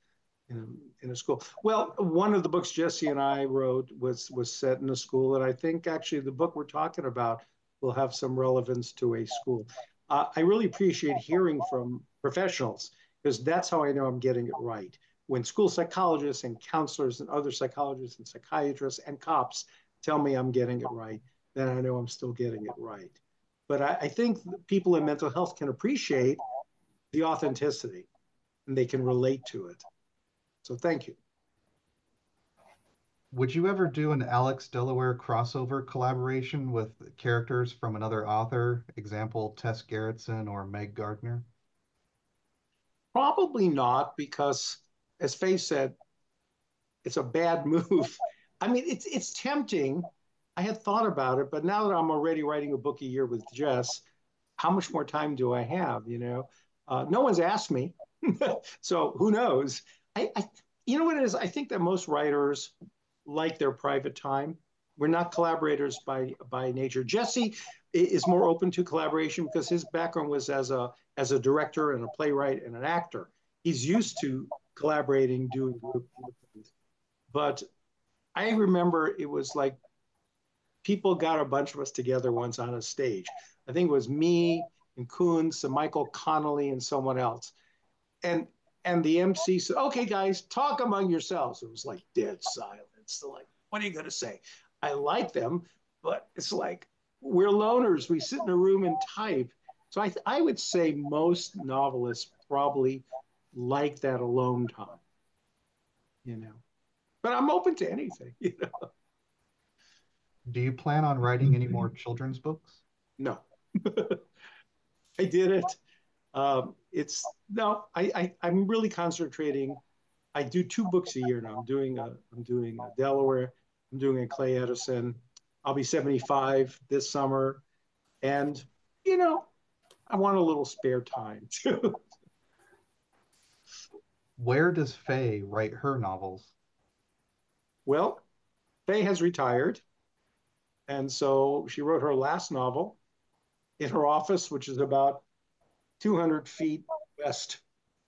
Speaker 2: in a in a school. Well, one of the books Jesse and I wrote was was set in a school, and I think actually the book we're talking about will have some relevance to a school. Uh, I really appreciate hearing from professionals because that's how I know I'm getting it right. When school psychologists and counselors and other psychologists and psychiatrists and cops tell me I'm getting it right, then I know I'm still getting it right. But I, I think people in mental health can appreciate the authenticity and they can relate to it. So thank you.
Speaker 3: Would you ever do an Alex Delaware crossover collaboration with characters from another author, example Tess Gerritsen or Meg Gardiner?
Speaker 2: Probably not, because as Faye said, it's a bad move. I mean, it's it's tempting I had thought about it, but now that I'm already writing a book a year with Jess, how much more time do I have? You know, uh, no one's asked me, so who knows? I, I, you know what it is? I think that most writers like their private time. We're not collaborators by by nature. Jesse is more open to collaboration because his background was as a as a director and a playwright and an actor. He's used to collaborating, doing group things. But I remember it was like people got a bunch of us together once on a stage. I think it was me and Koontz and Michael Connolly and someone else. And and the MC said, okay, guys, talk among yourselves. It was like dead silence. So like, what are you gonna say? I like them, but it's like we're loners. We sit in a room and type. So I, I would say most novelists probably like that alone time, you know. But I'm open to anything, you know.
Speaker 3: Do you plan on writing any more children's books?
Speaker 2: No. I did it. Um, it's no, I, I am really concentrating. I do two books a year now. I'm doing a I'm doing a Delaware. I'm doing a Clay Edison. I'll be 75 this summer, and you know, I want a little spare time too.
Speaker 3: Where does Faye write her novels?
Speaker 2: Well, Faye has retired. And so she wrote her last novel in her office, which is about 200 feet west,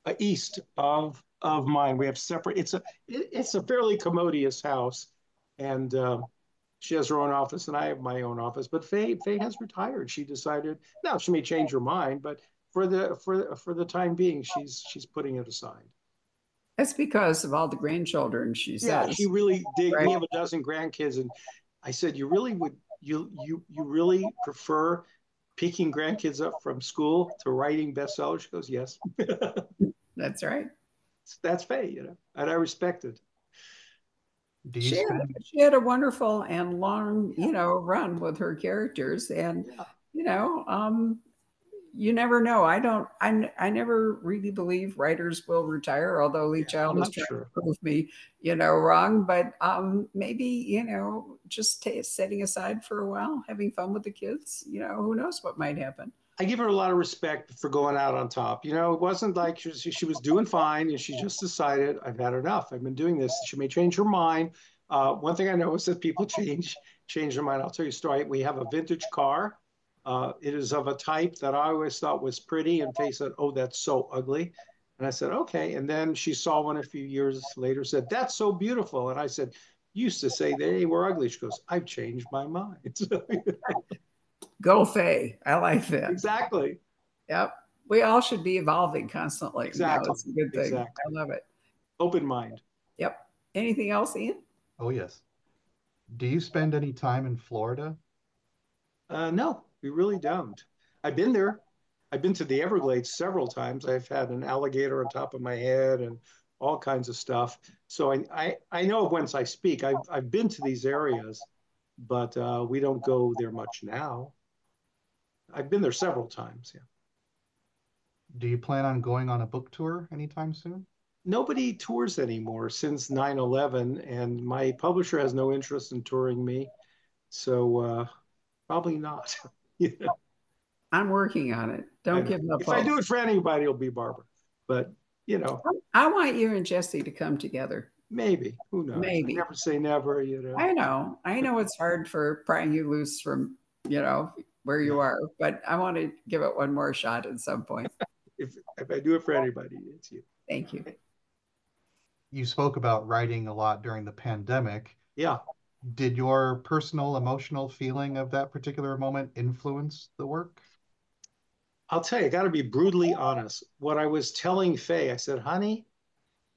Speaker 2: uh, east of of mine. We have separate. It's a it, it's a fairly commodious house, and uh, she has her own office, and I have my own office. But Faye Faye has retired. She decided now she may change her mind, but for the for for the time being, she's she's putting it aside.
Speaker 1: That's because of all the grandchildren, she
Speaker 2: Yeah, she really did.
Speaker 1: Right.
Speaker 2: We have a dozen grandkids, and I said, "You really would you you you really prefer picking grandkids up from school to writing bestsellers?" She goes, "Yes."
Speaker 1: That's right.
Speaker 2: That's Faye, you know, and I respect it.
Speaker 1: She had, she had a wonderful and long, you know, run with her characters, and
Speaker 2: Yeah.
Speaker 1: you know, um, you never know. I don't. I, I never really believe writers will retire, although Lee
Speaker 2: I'm
Speaker 1: Child is trying
Speaker 2: sure.
Speaker 1: to prove me, you know, wrong. But um, maybe you know, just ta setting aside for a while, having fun with the kids. You know, who knows what might happen.
Speaker 2: I give her a lot of respect for going out on top. You know, it wasn't like she was, she was doing fine and she just decided, I've had enough. I've been doing this. She may change her mind. Uh, one thing I know is that people change change their mind. I'll tell you a story. We have a vintage car. Uh, it is of a type that I always thought was pretty, and Faye said, "Oh, that's so ugly." And I said, "Okay." And then she saw one a few years later, said, "That's so beautiful." And I said, "Used to say they were ugly." She goes, "I've changed my mind."
Speaker 1: Go Faye. I like that.
Speaker 2: exactly.
Speaker 1: Yep. We all should be evolving constantly.
Speaker 2: Exactly.
Speaker 1: it's a good thing.
Speaker 2: Exactly.
Speaker 1: I love it.
Speaker 2: Open mind.
Speaker 1: Yep. Anything else, Ian?
Speaker 3: Oh, yes. Do you spend any time in Florida?
Speaker 2: Uh, no, we really don't. I've been there. I've been to the Everglades several times. I've had an alligator on top of my head and all kinds of stuff. So I, I, I know once I speak, I've, I've been to these areas, but uh, we don't go there much now. I've been there several times. Yeah.
Speaker 3: Do you plan on going on a book tour anytime soon?
Speaker 2: Nobody tours anymore since 9 11, and my publisher has no interest in touring me. So uh, probably not. you know?
Speaker 1: I'm working on it. Don't give up
Speaker 2: If I do it for anybody, it'll be Barbara. But, you know,
Speaker 1: I want you and Jesse to come together.
Speaker 2: maybe. Who knows?
Speaker 1: Maybe.
Speaker 2: Never say never, you know.
Speaker 1: I know. I know it's hard for prying you loose from, you know, where you are, but I want to give it one more shot at some point.
Speaker 2: If, if I do it for anybody, it's you.
Speaker 1: Thank you.
Speaker 3: You spoke about writing a lot during the pandemic.
Speaker 2: Yeah.
Speaker 3: Did your personal emotional feeling of that particular moment influence the work?
Speaker 2: I'll tell you, I got to be brutally honest. What I was telling Faye, I said, honey,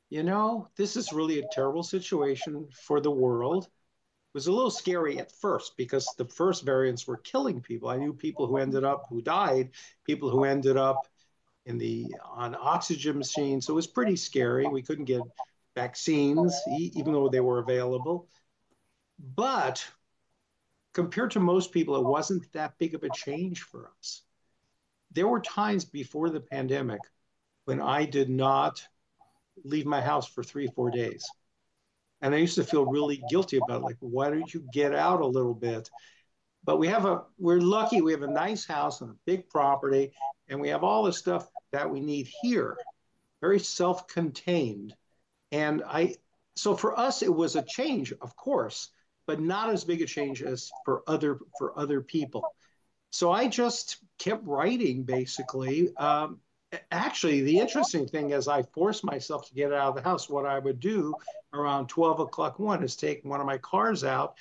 Speaker 2: you know, this is really a terrible situation for the world. It was a little scary at first because the first variants were killing people. I knew people who ended up who died, people who ended up in the on oxygen machines. So it was pretty scary. We couldn't get vaccines, even though they were available. But compared to most people, it wasn't that big of a change for us there were times before the pandemic when I did not leave my house for three, four days. And I used to feel really guilty about it. Like, why don't you get out a little bit? But we have a, we're lucky. We have a nice house and a big property, and we have all the stuff that we need here, very self contained. And I, so for us, it was a change, of course, but not as big a change as for other, for other people. So I just kept writing basically. Um, actually, the interesting thing is I forced myself to get out of the house. What I would do around 12 o'clock one is take one of my cars out.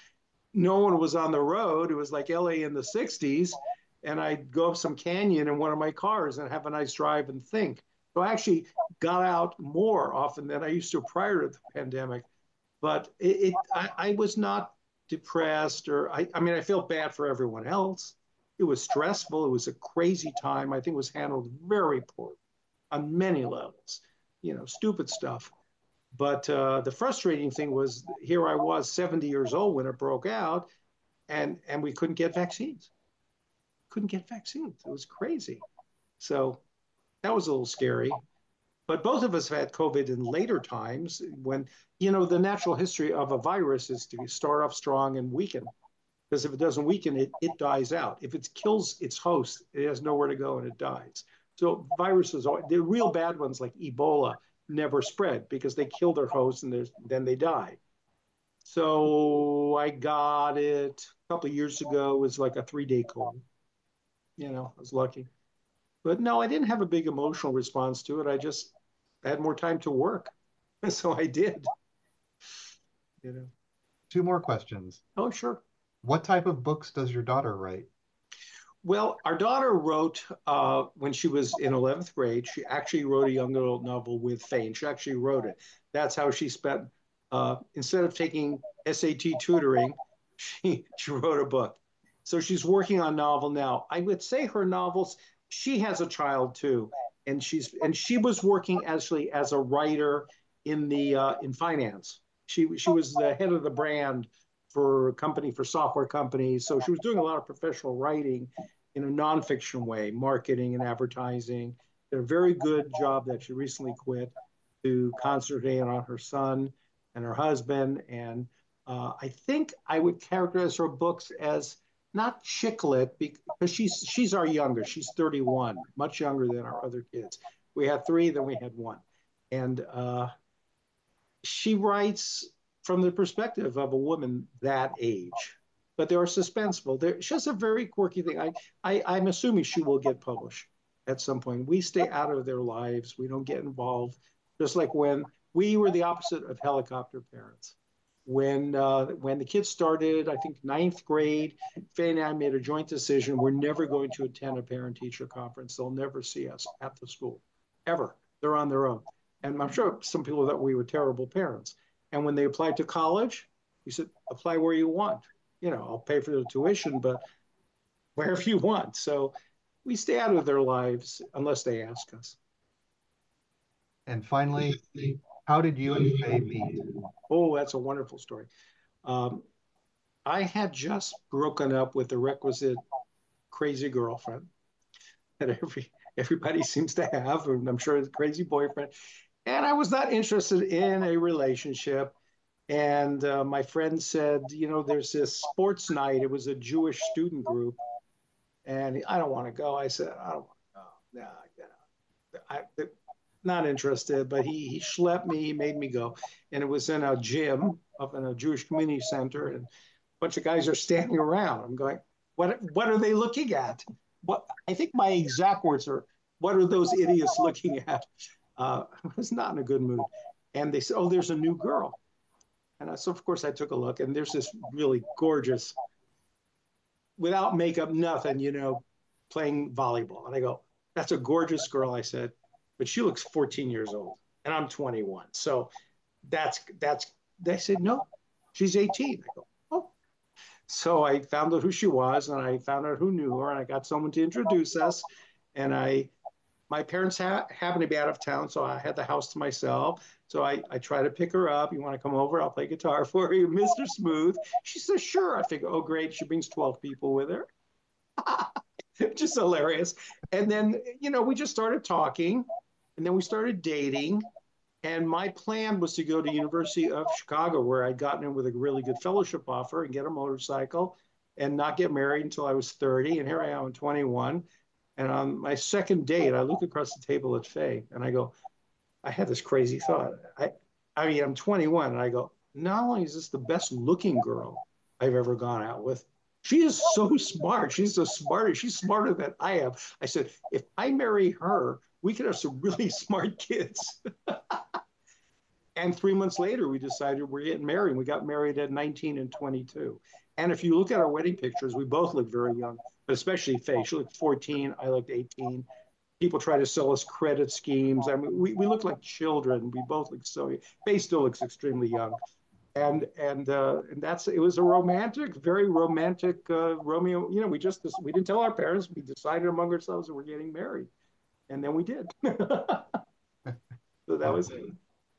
Speaker 2: No one was on the road. It was like LA in the 60s. And I'd go up some canyon in one of my cars and have a nice drive and think. So I actually got out more often than I used to prior to the pandemic. But it, it I, I was not depressed or I, I mean, I felt bad for everyone else it was stressful. It was a crazy time. I think it was handled very poorly on many levels, you know, stupid stuff. But uh, the frustrating thing was here I was 70 years old when it broke out and, and we couldn't get vaccines. Couldn't get vaccines. It was crazy. So that was a little scary. But both of us have had COVID in later times when, you know, the natural history of a virus is to start off strong and weaken because if it doesn't weaken it, it dies out. If it kills its host, it has nowhere to go and it dies. So viruses, are, the real bad ones like Ebola, never spread because they kill their host and then they die. So I got it a couple years ago. It was like a three-day cold. You know, I was lucky. But no, I didn't have a big emotional response to it. I just had more time to work, so I did. You know.
Speaker 3: Two more questions.
Speaker 2: Oh, sure.
Speaker 3: What type of books does your daughter write?
Speaker 2: well, our daughter wrote uh, when she was in 11th grade. She actually wrote a young adult novel with Faye. She actually wrote it. That's how she spent, uh, instead of taking SAT tutoring, she, she wrote a book. So she's working on novel now. I would say her novels, she has a child too. And she's and she was working actually as a writer in the uh, in finance. She she was the head of the brand for a company for software companies. So she was doing a lot of professional writing in a nonfiction way, marketing and advertising. Did a very good job that she recently quit to concentrate on her son and her husband. And uh, I think I would characterize her books as not chick lit because she's she's our younger. She's 31, much younger than our other kids. We had three, then we had one, and uh, she writes from the perspective of a woman that age. But they are suspenseful. There, she has a very quirky thing. I, I, I'm assuming she will get published at some point. We stay out of their lives. We don't get involved. Just like when we were the opposite of helicopter parents. When uh, when the kids started, I think ninth grade, Faye and I made a joint decision. We're never going to attend a parent teacher conference. They'll never see us at the school, ever. They're on their own. And I'm sure some people thought we were terrible parents. And when they applied to college, he said, apply where you want. You know, I'll pay for the tuition, but wherever you want. So we stay out of their lives unless they ask us.
Speaker 3: And finally, how did you and Faye meet?
Speaker 2: Oh, that's a wonderful story. Um, I had just broken up with the requisite crazy girlfriend that every everybody seems to have, and I'm sure it's a crazy boyfriend. And I was not interested in a relationship. And uh, my friend said, you know, there's this sports night. It was a Jewish student group. And I don't want to go. I said, I don't want to go. No, I, I, not interested. But he, he schlepped me, he made me go. And it was in a gym up in a Jewish community center. And a bunch of guys are standing around. I'm going, what, what are they looking at? What I think my exact words are, what are those idiots looking at? uh, I was not in a good mood. And they said, "Oh, there's a new girl." And I, so, of course, I took a look, and there's this really gorgeous, without makeup, nothing, you know, playing volleyball. And I go, "That's a gorgeous girl," I said, "but she looks 14 years old, and I'm 21." So that's that's. They said, "No, she's 18." I go, "Oh." So I found out who she was, and I found out who knew her, and I got someone to introduce us, and I my parents ha- happened to be out of town, so I had the house to myself. So I, I try to pick her up. You want to come over? I'll play guitar for you, Mr. Smooth. She says, sure. I think, oh, great. She brings 12 people with her. just hilarious. And then, you know, we just started talking and then we started dating. And my plan was to go to University of Chicago, where I'd gotten in with a really good fellowship offer and get a motorcycle and not get married until I was 30. And here I am, 21. And on my second date, I look across the table at Faye and I go, I had this crazy thought. I, I mean, I'm 21 and I go, not only is this the best looking girl I've ever gone out with, she is so smart. She's the smartest. She's smarter than I am. I said, if I marry her, we could have some really smart kids. and three months later, we decided we're getting married. We got married at 19 and 22. And if you look at our wedding pictures, we both look very young but especially Faye. She looked 14. I looked 18. People try to sell us credit schemes. I mean, we, we look like children. We both look so. Faye still looks extremely young, and and uh, and that's it was a romantic, very romantic uh, Romeo. You know, we just we didn't tell our parents. We decided among ourselves that we're getting married, and then we did. so that was it.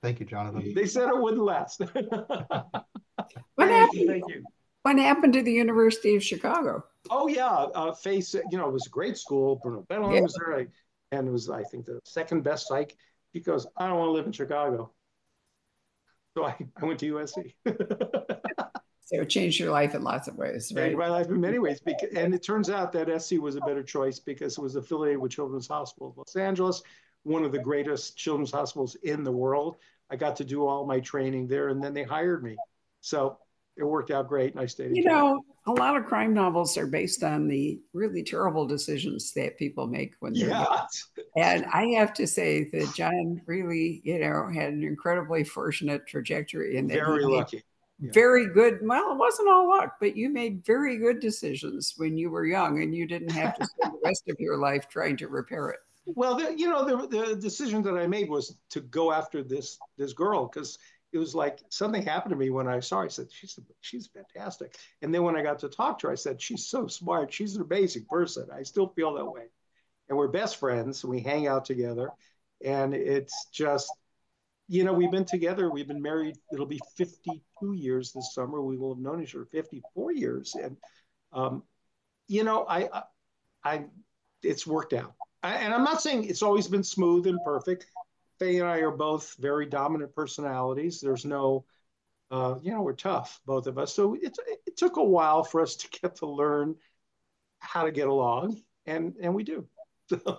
Speaker 3: Thank you, Jonathan.
Speaker 2: They said it wouldn't last.
Speaker 1: what happened? Thank you. What happened to the University of Chicago?
Speaker 2: Oh yeah, uh, Face. You know, it was a great school. Bruno Bettelheim yeah. was there, and it was I think the second best psych. He goes, I don't want to live in Chicago, so I, I went to USC.
Speaker 1: so it changed your life in lots of ways, right?
Speaker 2: Changed my life in many ways, because, and it turns out that SC was a better choice because it was affiliated with Children's Hospital of Los Angeles, one of the greatest children's hospitals in the world. I got to do all my training there, and then they hired me. So it worked out great, and I stayed.
Speaker 1: You know, a lot of crime novels are based on the really terrible decisions that people make when they're
Speaker 2: yeah.
Speaker 1: young. And I have to say that John really, you know, had an incredibly fortunate trajectory, and
Speaker 2: very lucky. Yeah.
Speaker 1: very good. Well, it wasn't all luck, but you made very good decisions when you were young, and you didn't have to spend the rest of your life trying to repair it.
Speaker 2: Well, the, you know, the, the decision that I made was to go after this this girl because it was like something happened to me when I saw her. I said, she's, she's fantastic. And then when I got to talk to her, I said, she's so smart. She's an amazing person. I still feel that way. And we're best friends. We hang out together. And it's just, you know, we've been together. We've been married. It'll be 52 years this summer. We will have known each other 54 years. And, um, you know, I, I, I, it's worked out. I, and I'm not saying it's always been smooth and perfect. Faye and I are both very dominant personalities. There's no, uh, you know, we're tough, both of us. So it, it took a while for us to get to learn how to get along, and and we do.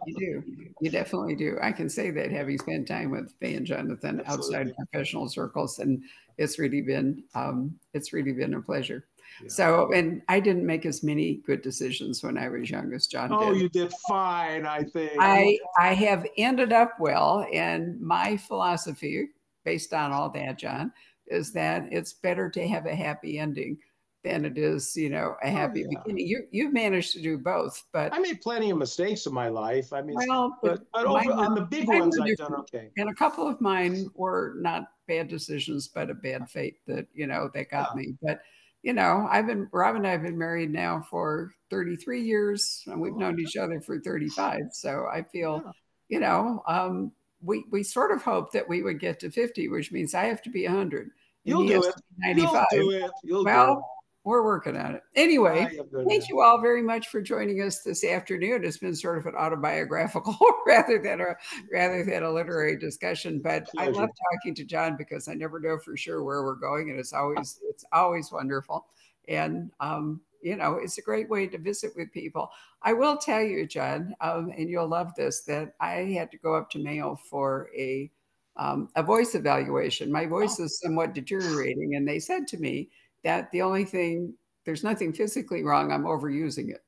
Speaker 1: You do. You definitely do. I can say that having spent time with Faye and Jonathan Absolutely. outside professional circles, and it's really been um, it's really been a pleasure. So, and I didn't make as many good decisions when I was young as John
Speaker 2: oh,
Speaker 1: did.
Speaker 2: you did fine, I think.
Speaker 1: I I have ended up well, and my philosophy, based on all that, John, is that it's better to have a happy ending than it is, you know, a oh, happy oh, yeah. beginning. You you've managed to do both, but
Speaker 2: I made plenty of mistakes in my life. I mean, well, but, but over, on the big ones, I've done okay.
Speaker 1: And a couple of mine were not bad decisions, but a bad fate that you know that got yeah. me. But you know, I've been Rob and I have been married now for 33 years, and we've known each other for 35. So I feel, yeah. you know, um, we we sort of hope that we would get to 50, which means I have to be 100.
Speaker 2: You'll do it. 95. You'll do it. You'll
Speaker 1: well,
Speaker 2: do it
Speaker 1: we're working on it. Anyway, thank you all very much for joining us this afternoon. It's been sort of an autobiographical rather than a rather than a literary discussion. But Pleasure. I love talking to John because I never know for sure where we're going, and it's always it's always wonderful. And um, you know, it's a great way to visit with people. I will tell you, John, um, and you'll love this, that I had to go up to Mayo for a um, a voice evaluation. My voice oh. is somewhat deteriorating, and they said to me that the only thing there's nothing physically wrong i'm overusing it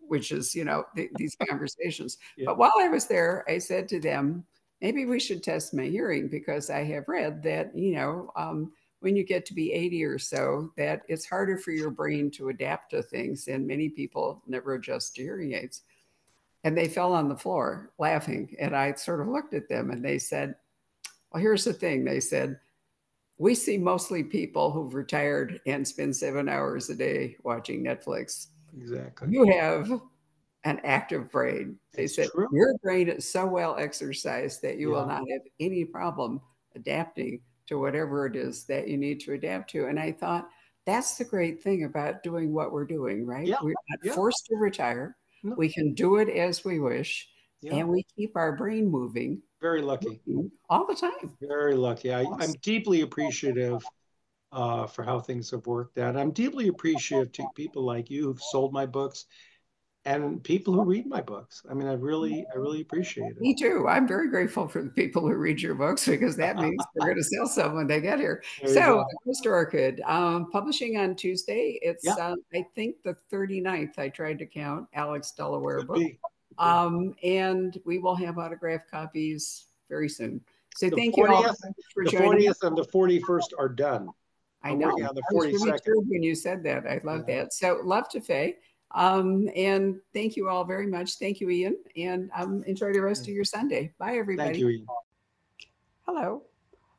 Speaker 1: which is you know th- these conversations yeah. but while i was there i said to them maybe we should test my hearing because i have read that you know um, when you get to be 80 or so that it's harder for your brain to adapt to things and many people never adjust to hearing aids and they fell on the floor laughing and i sort of looked at them and they said well here's the thing they said we see mostly people who've retired and spend seven hours a day watching Netflix.
Speaker 2: Exactly.
Speaker 1: You have an active brain. They it's said true. your brain is so well exercised that you yeah. will not have any problem adapting to whatever it is that you need to adapt to. And I thought that's the great thing about doing what we're doing, right?
Speaker 2: Yeah.
Speaker 1: We're not
Speaker 2: yeah.
Speaker 1: forced to retire. No. We can do it as we wish, and we keep our brain moving
Speaker 2: very lucky.
Speaker 1: All the time.
Speaker 2: Very lucky. I, am deeply appreciative uh, for how things have worked out. I'm deeply appreciative to people like you who've sold my books and people who read my books. I mean, I really, I really appreciate it.
Speaker 1: Me too. I'm very grateful for the people who read your books because that means they're going to sell some when they get here. so, Mr. Orchid, um, publishing on Tuesday. It's, yeah. uh, I think, the 39th. I tried to count Alex Delaware Could book. Be. Um, and we will have autograph copies very soon. So the thank 40th, you all
Speaker 2: for the joining. The 40th and the 41st are done.
Speaker 1: I know. On the 42nd. I was really when you said that. I love yeah. that. So love to Faye. Um, and thank you all very much. Thank you, Ian. And um, enjoy the rest of your Sunday. Bye, everybody.
Speaker 2: Thank you, Ian.
Speaker 1: Hello.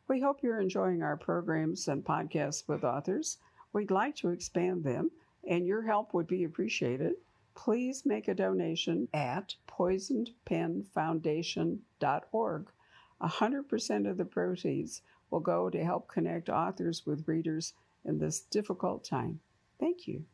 Speaker 1: We hope you're enjoying our programs and podcasts with authors. We'd like to expand them, and your help would be appreciated please make a donation at poisonedpenfoundation.org. 100% of the proceeds will go to help connect authors with readers in this difficult time. Thank you.